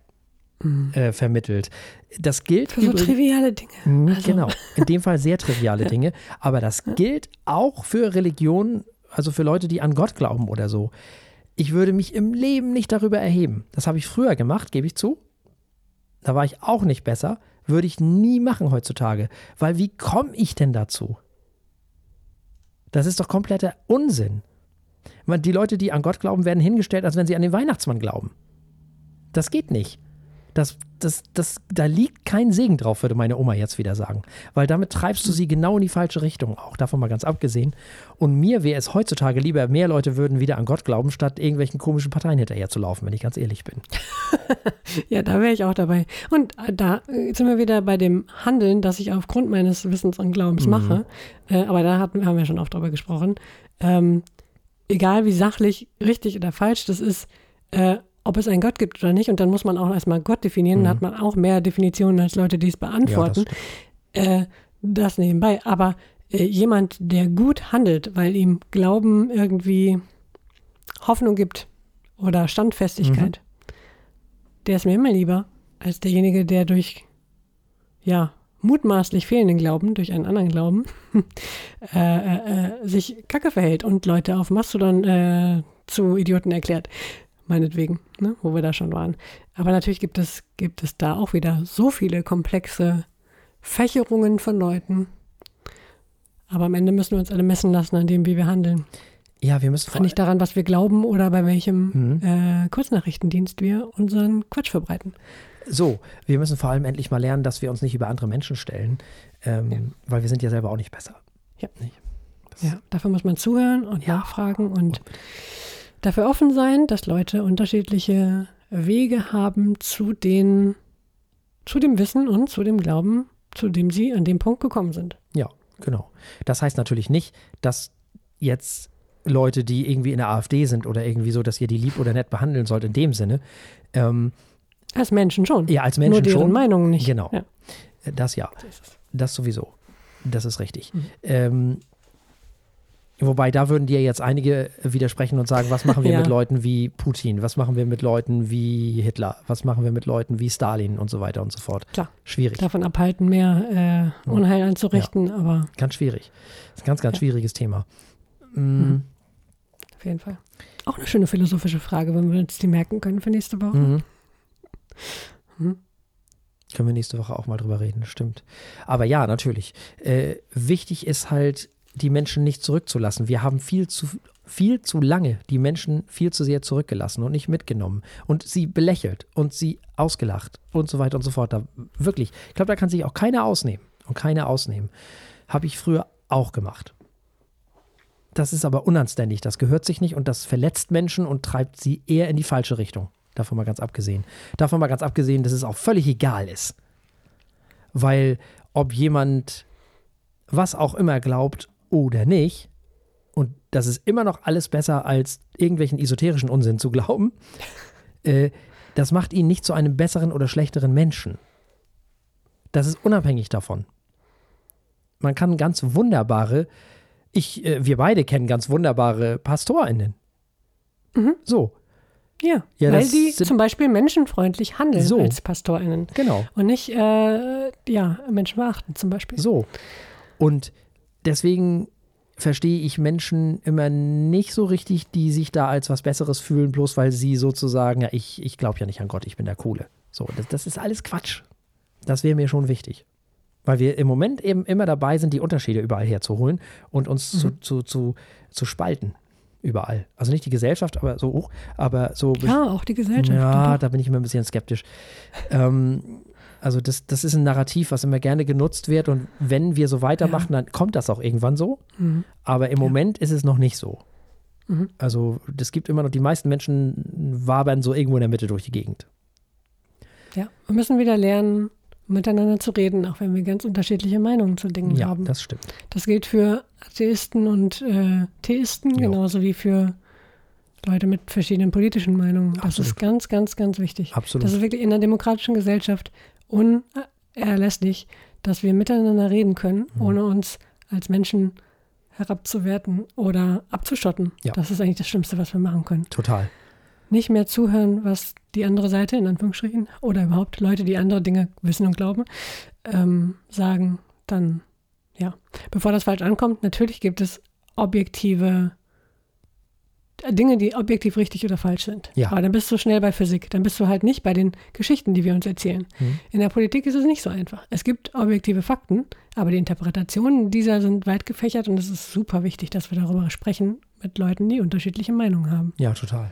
mhm. äh, vermittelt. Das gilt für so triviale Dinge. Mhm, also. Genau, in dem Fall sehr triviale Dinge. Aber das gilt auch für Religionen, also für Leute, die an Gott glauben oder so. Ich würde mich im Leben nicht darüber erheben. Das habe ich früher gemacht, gebe ich zu. Da war ich auch nicht besser. Würde ich nie machen heutzutage. Weil wie komme ich denn dazu? Das ist doch kompletter Unsinn. Die Leute, die an Gott glauben, werden hingestellt, als wenn sie an den Weihnachtsmann glauben. Das geht nicht. Das, das, das, da liegt kein Segen drauf, würde meine Oma jetzt wieder sagen. Weil damit treibst du sie genau in die falsche Richtung, auch davon mal ganz abgesehen. Und mir wäre es heutzutage lieber, mehr Leute würden wieder an Gott glauben, statt irgendwelchen komischen Parteien hinterher zu laufen, wenn ich ganz ehrlich bin. ja, da wäre ich auch dabei. Und äh, da sind wir wieder bei dem Handeln, das ich aufgrund meines Wissens und Glaubens mhm. mache. Äh, aber da hatten, haben wir schon oft drüber gesprochen. Ähm, egal wie sachlich richtig oder falsch das ist, äh, ob es einen Gott gibt oder nicht. Und dann muss man auch erstmal Gott definieren. Mhm. Dann hat man auch mehr Definitionen als Leute, die es beantworten. Ja, das, äh, das, nebenbei. Aber äh, jemand, der gut handelt, weil ihm Glauben irgendwie Hoffnung gibt oder Standfestigkeit, mhm. der ist mir immer lieber als derjenige, der durch ja, mutmaßlich fehlenden Glauben, durch einen anderen Glauben, äh, äh, äh, sich kacke verhält und Leute auf Mastodon äh, zu Idioten erklärt meinetwegen, ne, wo wir da schon waren. Aber natürlich gibt es, gibt es da auch wieder so viele komplexe Fächerungen von Leuten. Aber am Ende müssen wir uns alle messen lassen an dem, wie wir handeln. Ja, wir müssen. Nicht daran, was wir glauben oder bei welchem mhm. äh, Kurznachrichtendienst wir unseren Quatsch verbreiten. So, wir müssen vor allem endlich mal lernen, dass wir uns nicht über andere Menschen stellen, ähm, ja. weil wir sind ja selber auch nicht besser. Ja. Nicht? Ja, dafür muss man zuhören und ja. nachfragen und dafür offen sein, dass Leute unterschiedliche Wege haben zu den, zu dem Wissen und zu dem Glauben, zu dem sie an dem Punkt gekommen sind. Ja, genau. Das heißt natürlich nicht, dass jetzt Leute, die irgendwie in der AfD sind oder irgendwie so, dass ihr die lieb oder nett behandeln sollt in dem Sinne. Ähm, als Menschen schon. Ja, als Menschen Nur deren schon. Meinung nicht. Genau. Ja. Das ja. Das sowieso. Das ist richtig. Mhm. Ähm, Wobei, da würden dir jetzt einige widersprechen und sagen, was machen wir ja. mit Leuten wie Putin, was machen wir mit Leuten wie Hitler, was machen wir mit Leuten wie Stalin und so weiter und so fort. Klar. Schwierig. Davon abhalten, mehr äh, Unheil anzurichten, ja. aber. Ganz schwierig. Das ist ein ganz, ganz ja. schwieriges Thema. Mhm. Auf jeden Fall. Auch eine schöne philosophische Frage, wenn wir uns die merken können für nächste Woche. Mhm. mhm. Können wir nächste Woche auch mal drüber reden, stimmt. Aber ja, natürlich. Äh, wichtig ist halt, die Menschen nicht zurückzulassen. Wir haben viel zu, viel zu lange die Menschen viel zu sehr zurückgelassen und nicht mitgenommen und sie belächelt und sie ausgelacht und so weiter und so fort. Da, wirklich, ich glaube, da kann sich auch keiner ausnehmen und keiner ausnehmen. Habe ich früher auch gemacht. Das ist aber unanständig, das gehört sich nicht und das verletzt Menschen und treibt sie eher in die falsche Richtung. Davon mal ganz abgesehen. Davon mal ganz abgesehen, dass es auch völlig egal ist. Weil ob jemand was auch immer glaubt oder nicht. Und das ist immer noch alles besser, als irgendwelchen esoterischen Unsinn zu glauben. Äh, das macht ihn nicht zu einem besseren oder schlechteren Menschen. Das ist unabhängig davon. Man kann ganz wunderbare, ich, äh, wir beide kennen ganz wunderbare PastorInnen. Mhm. So. Ja, ja weil sie zum Beispiel menschenfreundlich handeln so. als PastorInnen. Genau. Und nicht, äh, ja, Menschen verachten zum Beispiel. So. Und deswegen verstehe ich Menschen immer nicht so richtig, die sich da als was Besseres fühlen, bloß weil sie sozusagen, ja, ich, ich glaube ja nicht an Gott, ich bin der Coole. So, das, das ist alles Quatsch. Das wäre mir schon wichtig. Weil wir im Moment eben immer dabei sind, die Unterschiede überall herzuholen und uns mhm. zu, zu, zu, zu spalten. Überall. Also nicht die Gesellschaft, aber so hoch, aber so. Ja, auch die Gesellschaft. Ja, da bin ich immer ein bisschen skeptisch. ähm, also das, das ist ein Narrativ, was immer gerne genutzt wird und wenn wir so weitermachen, ja. dann kommt das auch irgendwann so. Mhm. Aber im ja. Moment ist es noch nicht so. Mhm. Also das gibt immer noch, die meisten Menschen wabern so irgendwo in der Mitte durch die Gegend. Ja, wir müssen wieder lernen, miteinander zu reden, auch wenn wir ganz unterschiedliche Meinungen zu Dingen ja, haben. Ja, das stimmt. Das gilt für Atheisten und äh, Theisten, jo. genauso wie für Leute mit verschiedenen politischen Meinungen. Das Absolut. ist ganz, ganz, ganz wichtig. Absolut. Das ist wirklich in einer demokratischen Gesellschaft unerlässlich, dass wir miteinander reden können, mhm. ohne uns als Menschen herabzuwerten oder abzuschotten. Ja. Das ist eigentlich das Schlimmste, was wir machen können. Total. nicht mehr zuhören, was die andere Seite, in Anführungsstrichen, oder überhaupt Leute, die andere Dinge wissen und glauben, ähm, sagen, dann ja. Bevor das falsch ankommt, natürlich gibt es objektive Dinge, die objektiv richtig oder falsch sind. Ja. Aber dann bist du schnell bei Physik. Dann bist du halt nicht bei den Geschichten, die wir uns erzählen. Mhm. In der Politik ist es nicht so einfach. Es gibt objektive Fakten, aber die Interpretationen dieser sind weit gefächert und es ist super wichtig, dass wir darüber sprechen mit Leuten, die unterschiedliche Meinungen haben. Ja, total.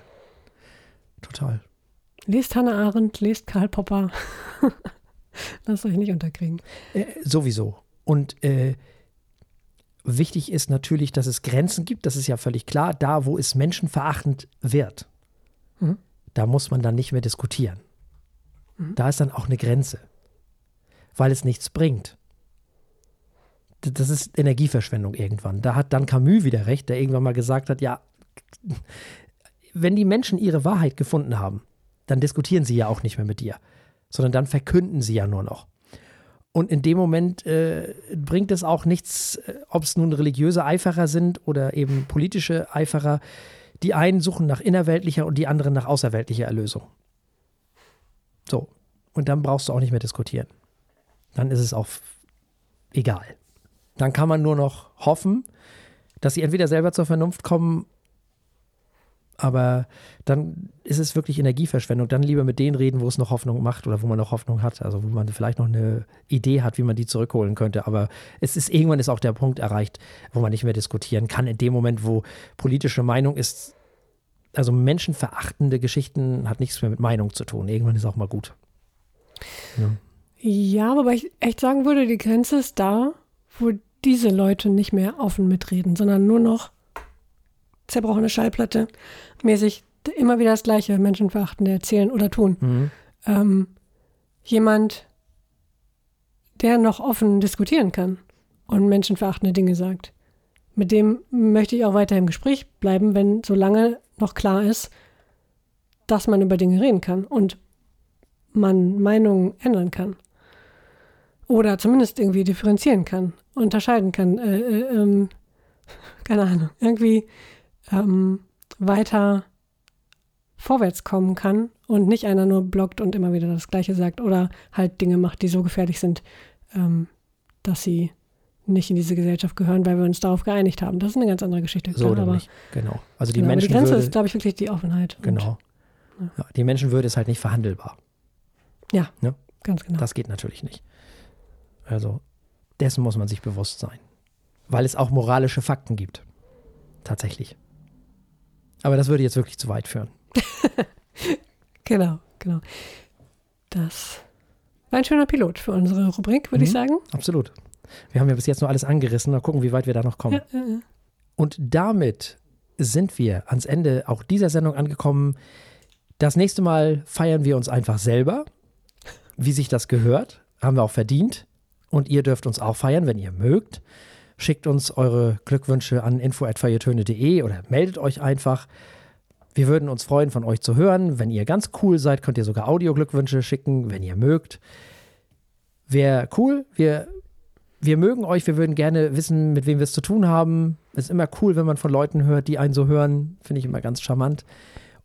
Total. Lest Hannah Arendt, lest Karl Popper. Lasst euch nicht unterkriegen. Äh, sowieso. Und äh, wichtig ist natürlich, dass es Grenzen gibt, das ist ja völlig klar. Da, wo es menschenverachtend wird, Mhm. da muss man dann nicht mehr diskutieren. Da ist dann auch eine Grenze, weil es nichts bringt. Das ist Energieverschwendung irgendwann. Da hat dann Camus wieder recht, der irgendwann mal gesagt hat, ja, wenn die Menschen ihre Wahrheit gefunden haben, dann diskutieren sie ja auch nicht mehr mit dir, sondern dann verkünden sie ja nur noch. Und in dem Moment äh, bringt es auch nichts, äh, ob es nun religiöse Eiferer sind oder eben politische Eiferer. Die einen suchen nach innerweltlicher und die anderen nach außerweltlicher Erlösung. So. Und dann brauchst du auch nicht mehr diskutieren. Dann ist es auch egal. Dann kann man nur noch hoffen, dass sie entweder selber zur Vernunft kommen, aber dann ist es wirklich Energieverschwendung. Dann lieber mit denen reden, wo es noch Hoffnung macht oder wo man noch Hoffnung hat. Also wo man vielleicht noch eine Idee hat, wie man die zurückholen könnte. Aber es ist irgendwann ist auch der Punkt erreicht, wo man nicht mehr diskutieren kann. In dem Moment, wo politische Meinung ist, also menschenverachtende Geschichten hat nichts mehr mit Meinung zu tun. Irgendwann ist auch mal gut. Ja. Ja, wobei ich echt sagen würde, die Grenze ist da, wo diese Leute nicht mehr offen mitreden, sondern nur noch zerbrochene Schallplatte mäßig immer wieder das gleiche Menschenverachtende erzählen oder tun. Mhm. Ähm, jemand, der noch offen diskutieren kann und menschenverachtende Dinge sagt, mit dem möchte ich auch weiter im Gespräch bleiben, wenn solange noch klar ist, dass man über Dinge reden kann und man Meinungen ändern kann. Oder zumindest irgendwie differenzieren kann, unterscheiden kann, äh, äh, ähm, keine Ahnung, irgendwie ähm, weiter vorwärts kommen kann und nicht einer nur blockt und immer wieder das Gleiche sagt oder halt Dinge macht, die so gefährlich sind, ähm, dass sie nicht in diese Gesellschaft gehören, weil wir uns darauf geeinigt haben. Das ist eine ganz andere Geschichte. So klar, oder nicht. Genau. Also die genau, aber die Menschenwürde. Grenze ist, glaube ich, wirklich die Offenheit. Und- genau. Ja, die Menschenwürde ist halt nicht verhandelbar. Ganz genau. Das geht natürlich nicht. Also dessen muss man sich bewusst sein. Weil es auch moralische Fakten gibt. Tatsächlich. Aber das würde jetzt wirklich zu weit führen. Genau, genau. Das war ein schöner Pilot für unsere Rubrik, würde ich Mhm. sagen. Absolut. Wir haben ja bis jetzt nur alles angerissen. Mal gucken, wie weit wir da noch kommen. Ja, ja. Und damit sind wir ans Ende auch dieser Sendung angekommen. Das nächste Mal feiern wir uns einfach selber, wie sich das gehört. Haben wir auch verdient. Und ihr dürft uns auch feiern, wenn ihr mögt. Schickt uns eure Glückwünsche an info.feiertöne.de oder meldet euch einfach. Wir würden uns freuen, von euch zu hören. Wenn ihr ganz cool seid, könnt ihr sogar Audio-Glückwünsche schicken, wenn ihr mögt. Wäre cool. Wir, wir mögen euch. Wir würden gerne wissen, mit wem wir es zu tun haben. Ist immer cool, wenn man von Leuten hört, die einen so hören. Finde ich immer ganz charmant.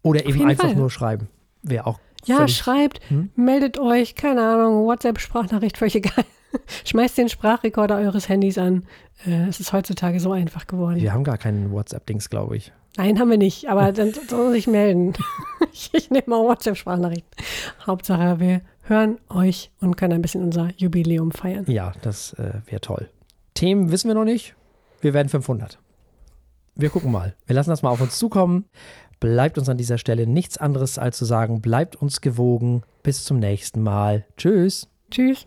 Oder eben einfach Fall. nur schreiben. Wäre auch Ja, schreibt, Hm? meldet euch, keine Ahnung, WhatsApp-Sprachnachricht, völlig egal. Schmeißt den Sprachrekorder eures Handys an. Äh, es ist heutzutage so einfach geworden. Wir haben gar keinen WhatsApp-Dings, glaube ich. Nein, haben wir nicht, aber dann soll sich melden. ich, ich nehme mal WhatsApp-Sprachnachrichten. Hauptsache, wir hören euch und können ein bisschen unser Jubiläum feiern. Ja, das äh, wäre toll. Themen wissen wir noch nicht. Wir werden 500. Wir gucken mal. Wir lassen das mal auf uns zukommen. Bleibt uns an dieser Stelle nichts anderes als zu sagen, bleibt uns gewogen. Bis zum nächsten Mal. Tschüss. Tschüss.